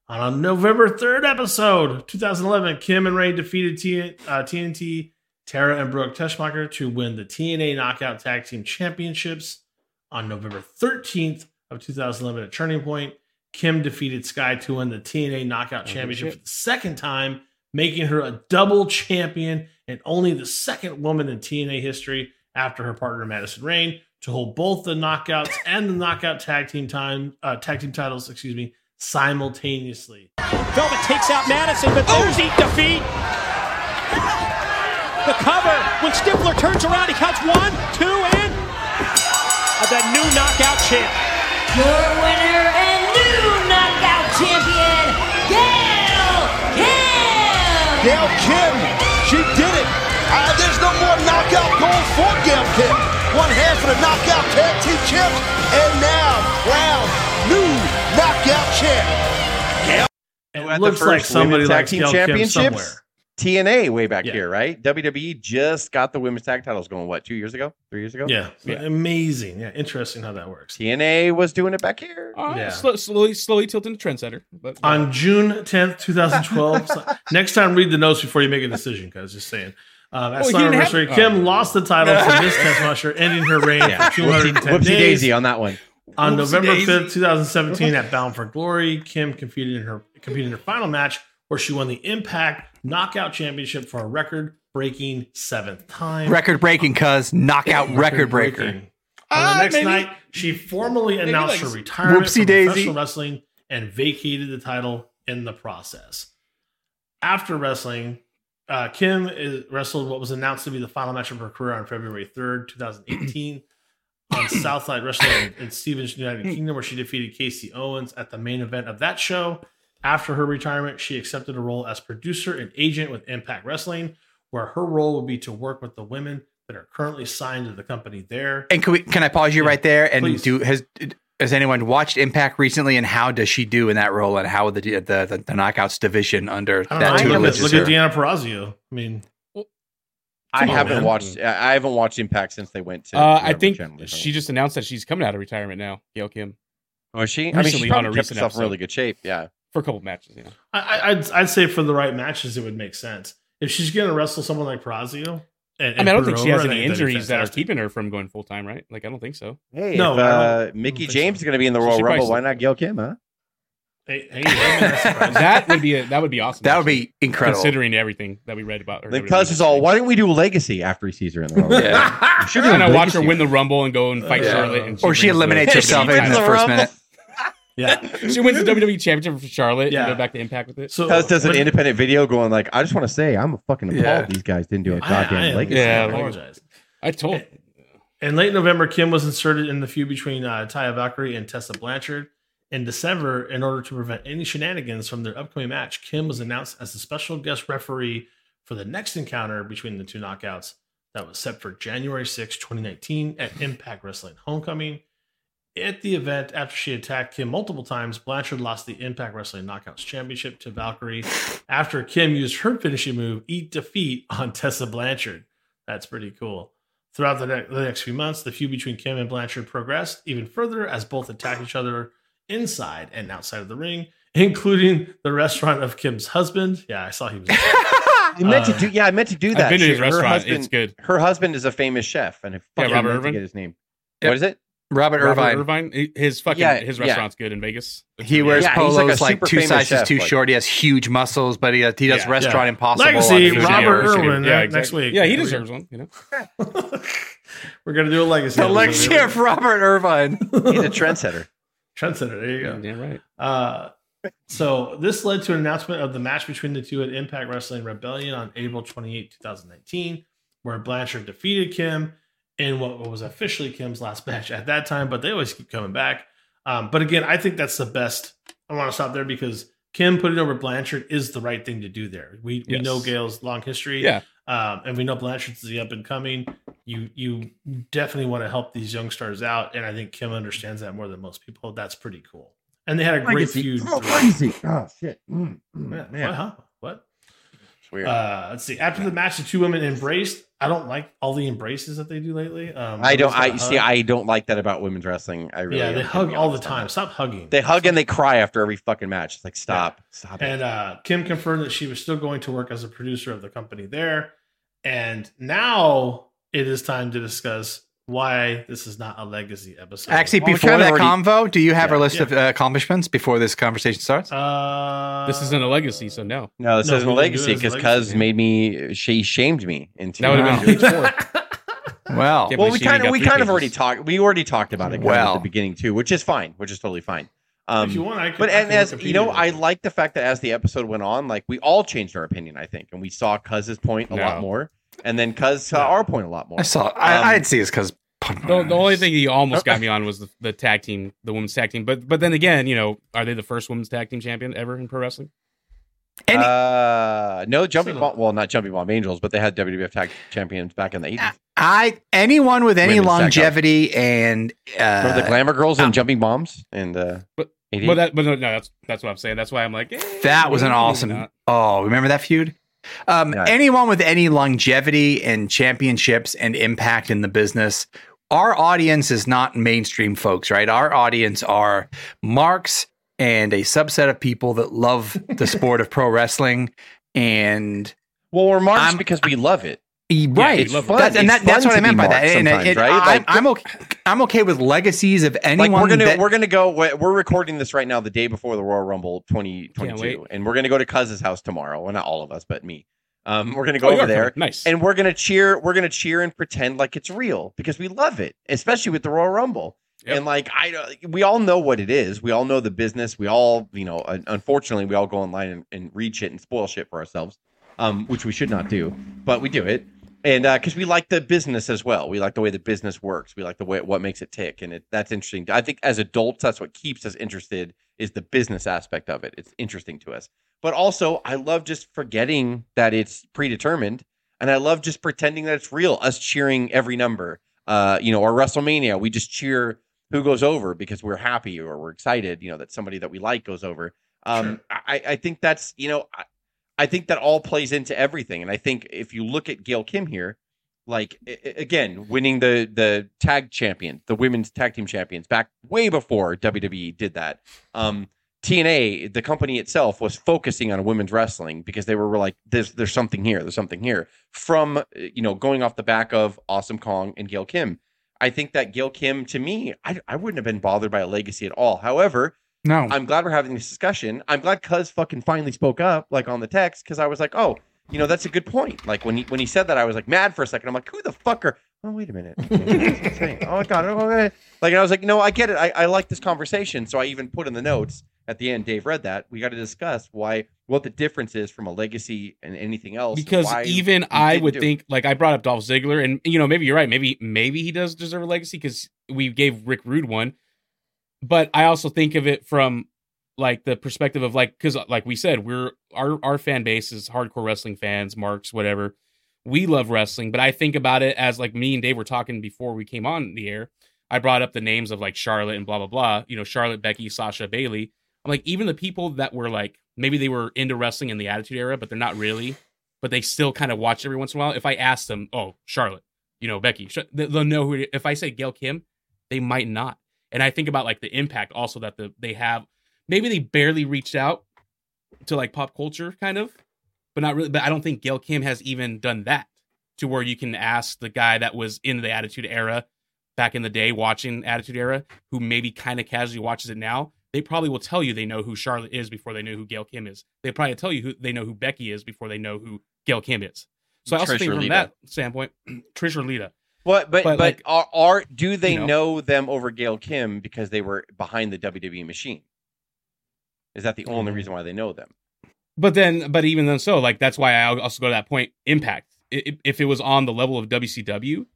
Speaker 1: On a November 3rd episode, 2011, Kim and Ray defeated T- uh, TNT, Tara and Brooke Tessmacher to win the TNA Knockout Tag Team Championships. On November 13th of 2011 at Turning Point, Kim defeated Sky to win the TNA Knockout Championship for the second time, making her a double champion and only the second woman in TNA history after her partner Madison Rayne to hold both the knockouts and the knockout tag team time uh, tag team titles, excuse me, simultaneously.
Speaker 7: Velvet takes out Madison, but there's the defeat. The cover. When Stifler turns around, he counts one, two, and the new knockout champ.
Speaker 9: Your winner and new knockout champion, Gail Kim!
Speaker 6: Gail Kim, she did it. Uh, there's no more knockout gold for Gail Kim. One half of the knockout tag team champs, and now crowned new knockout champ.
Speaker 3: Yeah. It
Speaker 1: looks like
Speaker 3: first
Speaker 1: somebody
Speaker 3: women's tag
Speaker 1: likes
Speaker 3: team
Speaker 1: Gail
Speaker 3: championships?
Speaker 1: somewhere.
Speaker 3: TNA way back
Speaker 1: Yeah.
Speaker 3: here, right? WWE just got the women's tag titles going. What two years ago? Three years ago?
Speaker 1: Yeah,
Speaker 2: Yeah.
Speaker 1: amazing. Yeah, interesting how that works.
Speaker 3: TNA was doing it back here.
Speaker 2: Uh,
Speaker 1: Yeah.
Speaker 2: slow, slowly, slowly tilting to trendsetter. But
Speaker 1: On June 10th, 2012. so next time, read the notes before you make a decision, guys. Just saying. Um, at
Speaker 2: Oh, he
Speaker 1: Slam
Speaker 2: didn't have-
Speaker 1: Anniversary,
Speaker 2: oh.
Speaker 1: Kim lost the title to Miss Tessmacher, ending her reign
Speaker 3: Yeah.
Speaker 1: for 210
Speaker 3: Whoopsie
Speaker 1: days.
Speaker 3: daisy on that one.
Speaker 1: On
Speaker 4: Whoopsie
Speaker 1: November
Speaker 4: daisy.
Speaker 1: 5th, 2017, at Bound for Glory, Kim competed in her competed in her final match where she won the Impact Knockout Championship for a record-breaking seventh time.
Speaker 4: Record breaking, cuz knockout record breaker.
Speaker 1: Record-breaking. On the next
Speaker 2: maybe-
Speaker 1: night, she formally announced
Speaker 2: like-
Speaker 1: her retirement
Speaker 4: Whoopsie
Speaker 1: from
Speaker 4: daisy.
Speaker 1: professional wrestling and vacated the title in the process. After wrestling, uh, Kim is, wrestled what was announced to be the final match of her career on February 3rd, 2018, on Southside Wrestling in Stevens, United Kingdom, where she defeated Kasey Owens at the main event of that show. After her retirement, she accepted a role as producer and agent with Impact Wrestling, where her role would be to work with the women that are currently signed to the company there.
Speaker 4: And can we can I pause you
Speaker 1: Yeah,
Speaker 4: right there and
Speaker 1: please.
Speaker 4: do has has anyone watched Impact recently and how does she do in that role and how the the the, the knockouts division under
Speaker 1: I don't
Speaker 4: that
Speaker 1: know.
Speaker 3: two
Speaker 1: Look
Speaker 4: tutelage
Speaker 1: at, look at? Deonna Purrazzo. I mean,
Speaker 3: I
Speaker 1: on,
Speaker 3: haven't
Speaker 1: man.
Speaker 3: watched. I I haven't watched Impact since they went to.
Speaker 2: uh, I think
Speaker 3: channel
Speaker 2: she just announced that she's coming out of retirement now, Gail Kim,
Speaker 3: was she. I mean,
Speaker 2: recently
Speaker 3: she
Speaker 2: on
Speaker 3: probably
Speaker 2: a
Speaker 3: kept
Speaker 2: recent
Speaker 3: herself in really good shape. Yeah.
Speaker 2: for a couple matches. You know,
Speaker 1: I, I- I'd, I'd say for the right matches, it would make sense. If she's going to wrestle someone like Purrazzo, and,
Speaker 2: I mean, I don't think she has any
Speaker 1: think that'd be
Speaker 2: injuries that are keeping her from going full time, right? Like, I don't think so.
Speaker 3: Hey,
Speaker 1: No,
Speaker 3: if, uh,
Speaker 1: Mickie
Speaker 3: James
Speaker 1: so.
Speaker 3: is going to be in the Royal
Speaker 2: she
Speaker 3: Rumble. Why not Gail Kim? Huh?
Speaker 1: Hey, hey, I mean, that's surprising.
Speaker 2: That would be a, that would be awesome.
Speaker 4: That would be incredible.
Speaker 2: considering everything that we read about her.
Speaker 3: Then
Speaker 2: WWE
Speaker 3: Cuz is all. Why don't we do Legacy after he sees her in the Rumble?
Speaker 4: Yeah.
Speaker 3: We should do
Speaker 2: And I watch her win the Rumble and go and fight
Speaker 1: Yeah.
Speaker 2: Charlotte, and
Speaker 4: Or she eliminates herself in the
Speaker 3: the
Speaker 4: first minute.
Speaker 1: Yeah.
Speaker 2: She wins the WWE Championship for Charlotte.
Speaker 1: Yeah.
Speaker 2: and go back to Impact with it.
Speaker 1: So
Speaker 3: Cuz does an
Speaker 1: but-
Speaker 3: independent video going like, I just want to say I'm a fucking appalled
Speaker 4: Yeah.
Speaker 3: these guys didn't do a
Speaker 1: I-
Speaker 3: goddamn
Speaker 1: I am-
Speaker 3: Legacy.
Speaker 2: Yeah,
Speaker 1: I apologize.
Speaker 2: I told.
Speaker 1: In late November, Kim was inserted in the feud between uh, Taya Valkyrie and Tessa Blanchard. In December, in order to prevent any shenanigans from their upcoming match, Kim was announced as the special guest referee for the next encounter between the two knockouts that was set for January 6, 2019 at Impact Wrestling Homecoming. At the event, after she attacked Kim multiple times, Blanchard lost the Impact Wrestling Knockouts Championship to Valkyrie after Kim used her finishing move, Eat Defeat, on Tessa Blanchard. That's pretty cool. Throughout the, ne- the next few months, the feud between Kim and Blanchard progressed even further as both attacked each other inside and outside of the ring, including the restaurant of Kim's husband. Yeah, I saw he was.
Speaker 3: I meant to
Speaker 1: Uh,
Speaker 3: do. Yeah, I meant to do that.
Speaker 2: I've been to his.
Speaker 3: Her
Speaker 2: restaurant.
Speaker 3: husband-
Speaker 2: it's good.
Speaker 3: Her husband is a famous chef, and I fucking
Speaker 2: Robert
Speaker 3: meant to
Speaker 2: Irvine?
Speaker 3: get his name.
Speaker 4: Yep.
Speaker 3: What is it?
Speaker 4: Robert
Speaker 2: Robert
Speaker 4: Irvine.
Speaker 2: Irvine. His fucking
Speaker 3: Yeah,
Speaker 2: his
Speaker 3: yeah.
Speaker 2: restaurant's good in Vegas. It's
Speaker 4: He wears
Speaker 3: Yeah, he's like a
Speaker 4: polos like, two sizes
Speaker 3: chef,
Speaker 4: too
Speaker 3: like-
Speaker 4: short. He has huge muscles, but he, he does
Speaker 2: Yeah.
Speaker 4: restaurant
Speaker 1: Yeah.
Speaker 4: impossible.
Speaker 1: Legacy,
Speaker 4: on Food
Speaker 1: Robert
Speaker 4: Network.
Speaker 1: Irwin.
Speaker 2: Yeah, exactly.
Speaker 1: next week.
Speaker 2: Yeah, he deserves one. You know,
Speaker 1: We're gonna do a legacy.
Speaker 4: The
Speaker 1: episode.
Speaker 4: legacy of Robert Irvine.
Speaker 3: He's a trendsetter.
Speaker 1: Trendsetter. There you go.
Speaker 2: yeah, right.
Speaker 1: Uh, so this led to an announcement of the match between the two at Impact Wrestling Rebellion on April 28, 2019, where Blanchard defeated Kim in what was officially Kim's last match at that time, but they always keep coming back. Um, but again, I think that's the best. I want to stop there because Kim putting over Blanchard is the right thing to do there. We, we
Speaker 2: Yes.
Speaker 1: know Gail's long history.
Speaker 2: Yeah,
Speaker 1: Um, and we know Blanchard's the up and coming. You you definitely want to help these young stars out, and I think Kim understands that more than most people. That's pretty cool. And they had a great
Speaker 3: Legacy.
Speaker 1: feud.
Speaker 3: Oh,
Speaker 1: throughout-
Speaker 3: Legacy. Oh shit. Mm, mm,
Speaker 1: Yeah,
Speaker 3: man.
Speaker 1: What? Huh? What?
Speaker 3: It's weird.
Speaker 1: Uh, let's see. After the match, the two women embraced. I don't like all the embraces that they do lately. Um,
Speaker 3: I don't. I
Speaker 1: got a
Speaker 3: see. I don't like that about women's wrestling. I really.
Speaker 1: yeah, they hug all the time. Stop hugging.
Speaker 3: They hug and they cry after every fucking match. It's like stop, stop it.
Speaker 1: And uh, Kim confirmed that she was still going to work as a producer of the company there. And now it is time to discuss why this is not a legacy episode.
Speaker 4: Actually,
Speaker 3: Well,
Speaker 4: before
Speaker 3: kinda
Speaker 4: that
Speaker 3: already-
Speaker 4: convo, do you have
Speaker 3: Yeah,
Speaker 4: a list
Speaker 1: yeah.
Speaker 4: of uh, accomplishments before this conversation starts?
Speaker 1: uh,
Speaker 2: this isn't a legacy, so no.
Speaker 3: no, this
Speaker 1: No,
Speaker 3: isn't a
Speaker 1: didn't do it
Speaker 3: legacy
Speaker 1: as
Speaker 3: because
Speaker 1: legacy.
Speaker 3: Cuz made me. She shamed me into.
Speaker 2: That would have been page four.
Speaker 4: well,
Speaker 3: well, we kind of we kind of already talked. We already talked about it
Speaker 4: Well.
Speaker 3: at the beginning too, which is fine, which is totally fine. Um,
Speaker 1: if you want, I could,
Speaker 3: but
Speaker 1: I
Speaker 3: and as you know. I like the fact that as the episode went on, like we all changed our opinion. I think, and we saw Cuz's point a lot more, and then Cuz saw our point a lot more.
Speaker 4: I saw. I,
Speaker 3: Um,
Speaker 4: I'd see it's because
Speaker 2: The, the only thing he almost got me on was the, the tag team, the women's tag team. But but then again, you know, are they the first women's tag team champion ever in pro wrestling?
Speaker 4: Any-
Speaker 3: uh, no jumping
Speaker 1: So-
Speaker 3: bomb. Well, not jumping bomb angels, but they had WWF tag champions back in the eighties.
Speaker 4: I anyone with any
Speaker 3: Women's
Speaker 4: longevity and
Speaker 3: Remember the
Speaker 4: uh,
Speaker 3: glamour girls and
Speaker 4: um,
Speaker 3: jumping bombs and uh,
Speaker 2: But- But that but no, no, that's that's what I'm saying. That's why I'm like eh,
Speaker 4: that was an awesome. Oh, remember that feud? Um,
Speaker 3: Yeah.
Speaker 4: Anyone with any longevity and championships and impact in the business, our audience is not mainstream folks, right? Our audience are marks and a subset of people that love the sport of pro wrestling. And
Speaker 3: Well, we're marks
Speaker 4: I'm-
Speaker 3: because we love it.
Speaker 4: right,
Speaker 3: it's fun.
Speaker 4: That's, and
Speaker 3: It's
Speaker 4: that, that's
Speaker 3: fun
Speaker 4: what I
Speaker 3: to
Speaker 4: meant by that. And,
Speaker 3: sometimes,
Speaker 4: and
Speaker 3: right?
Speaker 4: I,
Speaker 3: Like-
Speaker 4: I'm okay. I'm okay with legacies of anyone.
Speaker 3: like we're gonna
Speaker 4: that,
Speaker 3: we're gonna go we're we're recording this right now the day before the royal rumble 2022 and we're gonna go to cuz's house tomorrow well not all of us but me um we're gonna go
Speaker 2: Oh,
Speaker 3: over there
Speaker 2: coming. Nice.
Speaker 3: and we're gonna cheer we're gonna cheer and pretend like it's real because we love it especially with the royal rumble
Speaker 2: Yep.
Speaker 3: and like i uh, we all know what it is we all know the business we all you know unfortunately we all go online and, and read shit and spoil shit for ourselves um which we should not do but we do it and because we like the business as well. We like the way the business works. We like the way what makes it tick. And it, that's interesting. I think as adults that's what keeps us interested is the business aspect of it. It's interesting to us. But also i love just forgetting that it's predetermined. And i love just pretending that it's real us cheering every number. Uh you know or wrestlemania we just cheer who goes over because we're happy or we're excited you know that somebody that we like goes over. Um i i think that's you know I, think that all plays into everything. And I think if you look at Gail Kim here, like again, winning the the tag champion, the women's tag team champions back way before WWE did that. Um, TNA, the company itself, was focusing on women's wrestling because they were like, "There's there's something here. There's something here." From you know, going off the back of Awesome Kong and Gail Kim, I think that Gail Kim, to me, I I wouldn't have been bothered by a legacy at all. However,
Speaker 4: no,
Speaker 3: I'm glad we're having this discussion. I'm glad Cuz fucking finally spoke up, like on the text, because I was like, oh, you know, that's a good point. Like when he when he said that, I was like mad for a second. I'm like, who the fuck are? Oh, wait a minute. What's he saying? oh my god. Oh, okay. Like I was like, no, I get it. I, I like this conversation. So I even put in the notes at the end. Dave read that. We got to discuss why what the difference is from a legacy and anything else.
Speaker 2: because even I would
Speaker 3: do it.
Speaker 2: think like I brought up Dolph Ziggler, and you know maybe you're right. Maybe maybe he does deserve a legacy because we gave Rick Rude one, but I also think of it from like the perspective of like because like we said we're our our fan base is hardcore wrestling fans, marks whatever. We love wrestling, but I think about it as like me and Dave were talking before we came on the air. I brought up the names of like Charlotte and blah blah blah. You know Charlotte, Becky, Sasha, Bayley. I'm like even the people that were like maybe they were into wrestling in the Attitude Era, but they're not really but they still kind of watch every once in a while. If I ask them, oh, Charlotte, you know, Becky, they- they'll know who. If I say Gail Kim, they might not. And I think about like the impact also that the they have. Maybe they barely reached out to like pop culture, kind of, but not really. But I don't think Gail Kim has even done that to where you can ask the guy that was in the Attitude Era back in the day, watching Attitude Era, who maybe kind of casually watches it now. They probably will tell you they know who Charlotte is before they know who Gail Kim is. They probably tell you who they know who Becky is before they know who Gail Kim is. So I also
Speaker 3: Trish
Speaker 2: think from
Speaker 3: Lita.
Speaker 2: that standpoint, Trish or Lita.
Speaker 3: What, but
Speaker 2: But,
Speaker 3: but,
Speaker 2: like,
Speaker 3: are, are do they
Speaker 2: you know.
Speaker 3: know. them over Gail Kim because they were behind the WWE machine? Is that the only reason why they know them?
Speaker 2: But then, but even then, so like that's why I also go to that point. Impact. I- i- If it was on the level of WCW,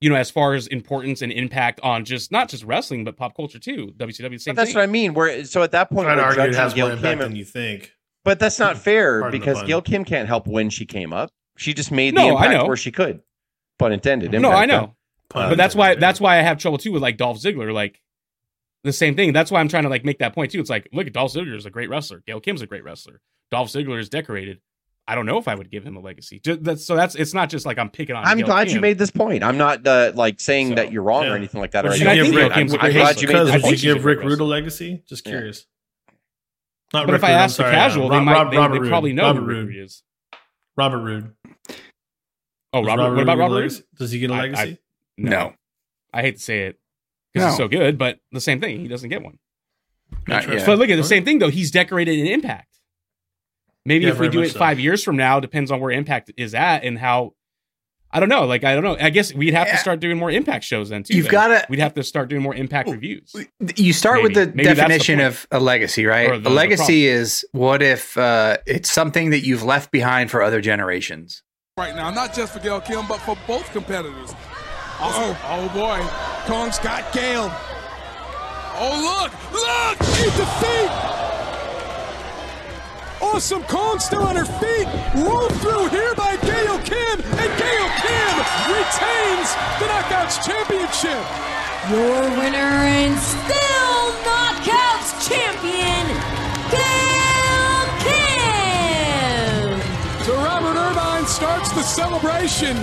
Speaker 2: you know, as far as importance and impact on just not just wrestling but pop culture too. WCW, same
Speaker 3: But that's
Speaker 2: thing.
Speaker 3: what I mean. Where so at that point,
Speaker 1: I'd argue it
Speaker 3: judging
Speaker 1: has more
Speaker 3: Gail
Speaker 1: impact
Speaker 3: Kim,
Speaker 1: than you think.
Speaker 3: but that's not fair
Speaker 1: Pardon
Speaker 3: because. Gail Kim can't help when she came up. She just made
Speaker 2: No,
Speaker 3: the
Speaker 2: I
Speaker 3: impact
Speaker 2: know.
Speaker 3: where she could. Pun intended.
Speaker 2: no, I know,
Speaker 1: Pun
Speaker 2: but that's why that's why I have trouble too with like Dolph Ziggler. Like the same thing. That's why I'm trying to like make that point too. It's like, look, at Dolph Ziggler is a great wrestler. Gail Kim's a great wrestler. Dolph Ziggler is decorated. I don't know if I would give him a legacy. That's, so that's it's not just like I'm picking on.
Speaker 3: I'm
Speaker 2: Gail
Speaker 3: glad you made this point. I'm not uh, like saying
Speaker 2: So,
Speaker 3: that you're wrong
Speaker 1: yeah.
Speaker 3: or anything like that.
Speaker 1: Would
Speaker 3: or
Speaker 1: you
Speaker 2: I
Speaker 3: anything.
Speaker 2: think
Speaker 1: give
Speaker 2: Gail
Speaker 1: Rick,
Speaker 2: Kim's a
Speaker 3: I'm glad you made
Speaker 1: because
Speaker 3: this
Speaker 1: would
Speaker 3: point.
Speaker 1: you give Rick Rude a legacy? Just
Speaker 3: Yeah.
Speaker 1: curious. Not
Speaker 2: But if I
Speaker 1: Rude, I'm
Speaker 2: ask the
Speaker 1: sorry, uh,
Speaker 2: casual, they
Speaker 1: Rob-
Speaker 2: might
Speaker 1: Rob-
Speaker 2: they,
Speaker 1: Robert
Speaker 2: they
Speaker 1: Roode.
Speaker 2: probably know
Speaker 1: Robert
Speaker 2: who Rick Rude is.
Speaker 1: Robert Roode.
Speaker 2: Oh,
Speaker 1: Does
Speaker 2: Robert. What about Robert?
Speaker 1: get a
Speaker 2: Roode?
Speaker 1: legacy? Does he get a
Speaker 2: I- I-
Speaker 1: legacy?
Speaker 4: no,
Speaker 2: I hate to say it because he's so good, but the same thing. He doesn't get one.
Speaker 4: Not yet.
Speaker 2: But look at the same thing though. He's decorated in Impact. Maybe
Speaker 1: Yeah,
Speaker 2: if we do it
Speaker 1: so.
Speaker 2: five years from now, depends on where Impact is at and how. I don't know. Like I don't know. I guess we'd have
Speaker 4: Yeah.
Speaker 2: to start doing more Impact shows then too.
Speaker 4: You've gotta-
Speaker 2: We'd have to start doing more Impact reviews.
Speaker 4: You start with the
Speaker 2: Maybe that's the
Speaker 4: definition of a legacy, right?
Speaker 2: The-
Speaker 4: a legacy is what if uh, it's something that you've left behind for other generations.
Speaker 10: Right now, not just for Gail Kim, but for both competitors. Oh, oh boy. Kong's got Gail. Oh, look, look, eight to feet. Awesome Kong still on her feet. Rolled through here by Gail Kim, and Gail Kim retains the Knockouts Championship.
Speaker 9: Your winner and still Knockouts champion, Gail
Speaker 10: celebration.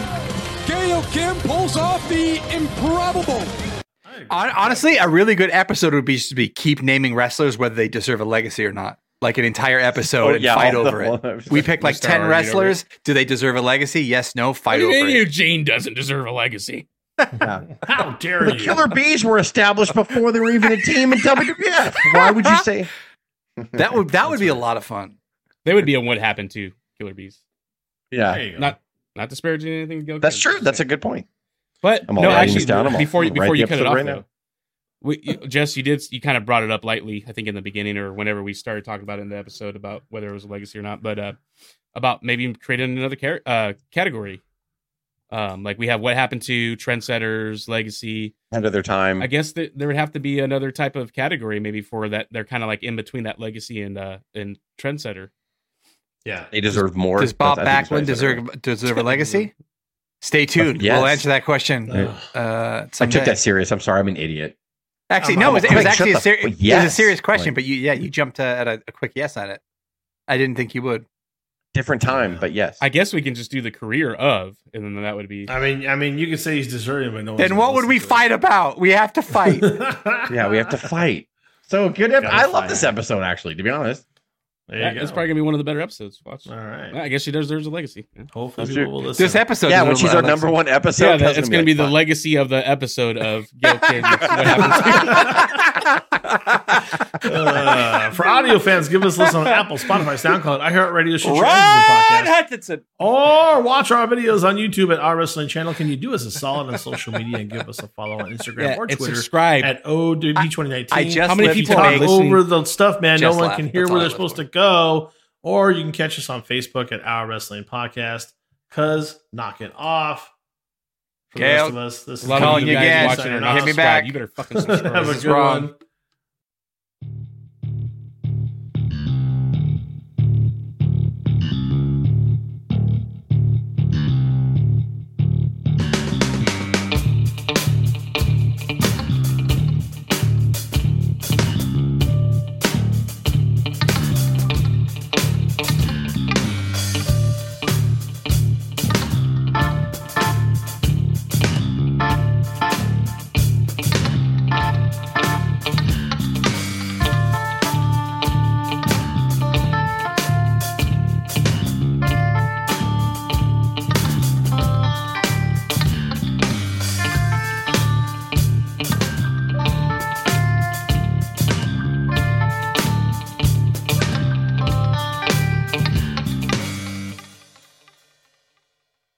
Speaker 10: Gail Kim pulls off the improbable.
Speaker 4: Honestly, a really good episode would be just to be keep naming wrestlers whether they deserve a legacy or not. Like an entire episode
Speaker 3: Oh,
Speaker 4: and
Speaker 3: yeah,
Speaker 4: fight over it.
Speaker 3: episode.
Speaker 4: We pick like
Speaker 2: Just
Speaker 4: ten
Speaker 2: arguing over
Speaker 4: wrestlers. Do they deserve a legacy? Yes, no.
Speaker 2: What
Speaker 4: Fight
Speaker 2: do you
Speaker 4: over
Speaker 2: mean
Speaker 4: it.
Speaker 2: Eugene doesn't deserve a legacy?
Speaker 1: How dare
Speaker 3: The
Speaker 1: you?
Speaker 3: The Killer Bees were established before they were even a team in WWF. Why would you say
Speaker 4: That would that would be a lot of fun.
Speaker 2: They would be a what happened to Killer Bees.
Speaker 3: Yeah,
Speaker 1: There you go.
Speaker 2: Not not disparaging anything. Gil
Speaker 3: that's
Speaker 2: Kim,
Speaker 3: true. That's a good point.
Speaker 2: But
Speaker 3: I'm all
Speaker 2: no, actually,
Speaker 3: down. I'm all-
Speaker 2: before you
Speaker 3: I'm
Speaker 2: before you cut it off
Speaker 3: right now.
Speaker 2: though, we, you, Jess, you did you kind of brought it up lightly. I think in the beginning or whenever we started talking about it in the episode about whether it was a legacy or not, but uh, about maybe creating another car- uh, category. Um, like we have what happened to trendsetters, legacy.
Speaker 3: Ahead of their time.
Speaker 2: I guess that there would have to be another type of category maybe for that. They're kind of like in between that legacy and uh and trendsetter.
Speaker 1: Yeah.
Speaker 3: They deserve more.
Speaker 4: Does Bob
Speaker 3: That's-
Speaker 4: Backlund
Speaker 3: that's what I said
Speaker 4: deserve deserve a legacy? Stay tuned.
Speaker 3: Yes.
Speaker 4: We'll answer that question. Uh,
Speaker 3: I took that serious. I'm sorry. I'm an idiot.
Speaker 4: Actually,
Speaker 1: I'm-
Speaker 4: no,
Speaker 1: I'm
Speaker 4: it was, it was actually a,
Speaker 3: shut
Speaker 4: ser-
Speaker 3: the-
Speaker 4: it was a serious question,
Speaker 3: Like-
Speaker 4: but you, yeah, you jumped uh, at a, a quick yes on it. I didn't think you would.
Speaker 3: Different time, but yes.
Speaker 2: I guess we can just do the career of, and then that would be
Speaker 1: I mean, I mean, you could say he's deserving, but no.
Speaker 4: Then what would we
Speaker 1: listen to
Speaker 4: fight about? We have to fight.
Speaker 3: yeah, we have to fight. So good. ep- I love
Speaker 1: fight.
Speaker 3: this episode actually. To be honest,
Speaker 1: There you
Speaker 2: that,
Speaker 1: go.
Speaker 2: that's probably gonna be one of the better episodes. Watch.
Speaker 1: All right.
Speaker 2: I guess she deserves a legacy. Yeah,
Speaker 1: Hopefully,
Speaker 3: That's
Speaker 1: people
Speaker 3: true.
Speaker 1: will listen.
Speaker 4: this episode.
Speaker 3: yeah,
Speaker 4: is
Speaker 3: when she's our number one episode,
Speaker 2: yeah that, it's gonna be the
Speaker 3: fun.
Speaker 2: legacy of the episode of Gail Kim. what happened
Speaker 1: Uh, for audio fans, give us a listen on Apple, Spotify, SoundCloud, iHeartRadio, Stitcher,
Speaker 4: Ron
Speaker 1: Amazon Podcast,
Speaker 4: Hutchinson.
Speaker 1: or watch our videos on YouTube at our wrestling channel. Can you do us a solid on social media and give us a follow on Instagram
Speaker 2: Yeah,
Speaker 1: or Twitter
Speaker 2: subscribe.
Speaker 1: at OWB2019?
Speaker 4: I just
Speaker 2: How many people
Speaker 1: talk
Speaker 2: are listening?
Speaker 1: over the stuff, man.
Speaker 4: Just
Speaker 1: no one
Speaker 4: laugh.
Speaker 1: can hear
Speaker 4: That's
Speaker 1: where they're supposed
Speaker 4: for.
Speaker 1: to go. Or you can catch us on Facebook at Our Wrestling Podcast. Cause knock it off. For the rest of us, this is
Speaker 2: A
Speaker 4: Calling you
Speaker 2: you guys
Speaker 4: again.
Speaker 2: watching are
Speaker 1: Signing
Speaker 2: not.
Speaker 4: Hit me back.
Speaker 2: You better fucking
Speaker 1: Have a
Speaker 2: subscribe.
Speaker 1: Good one.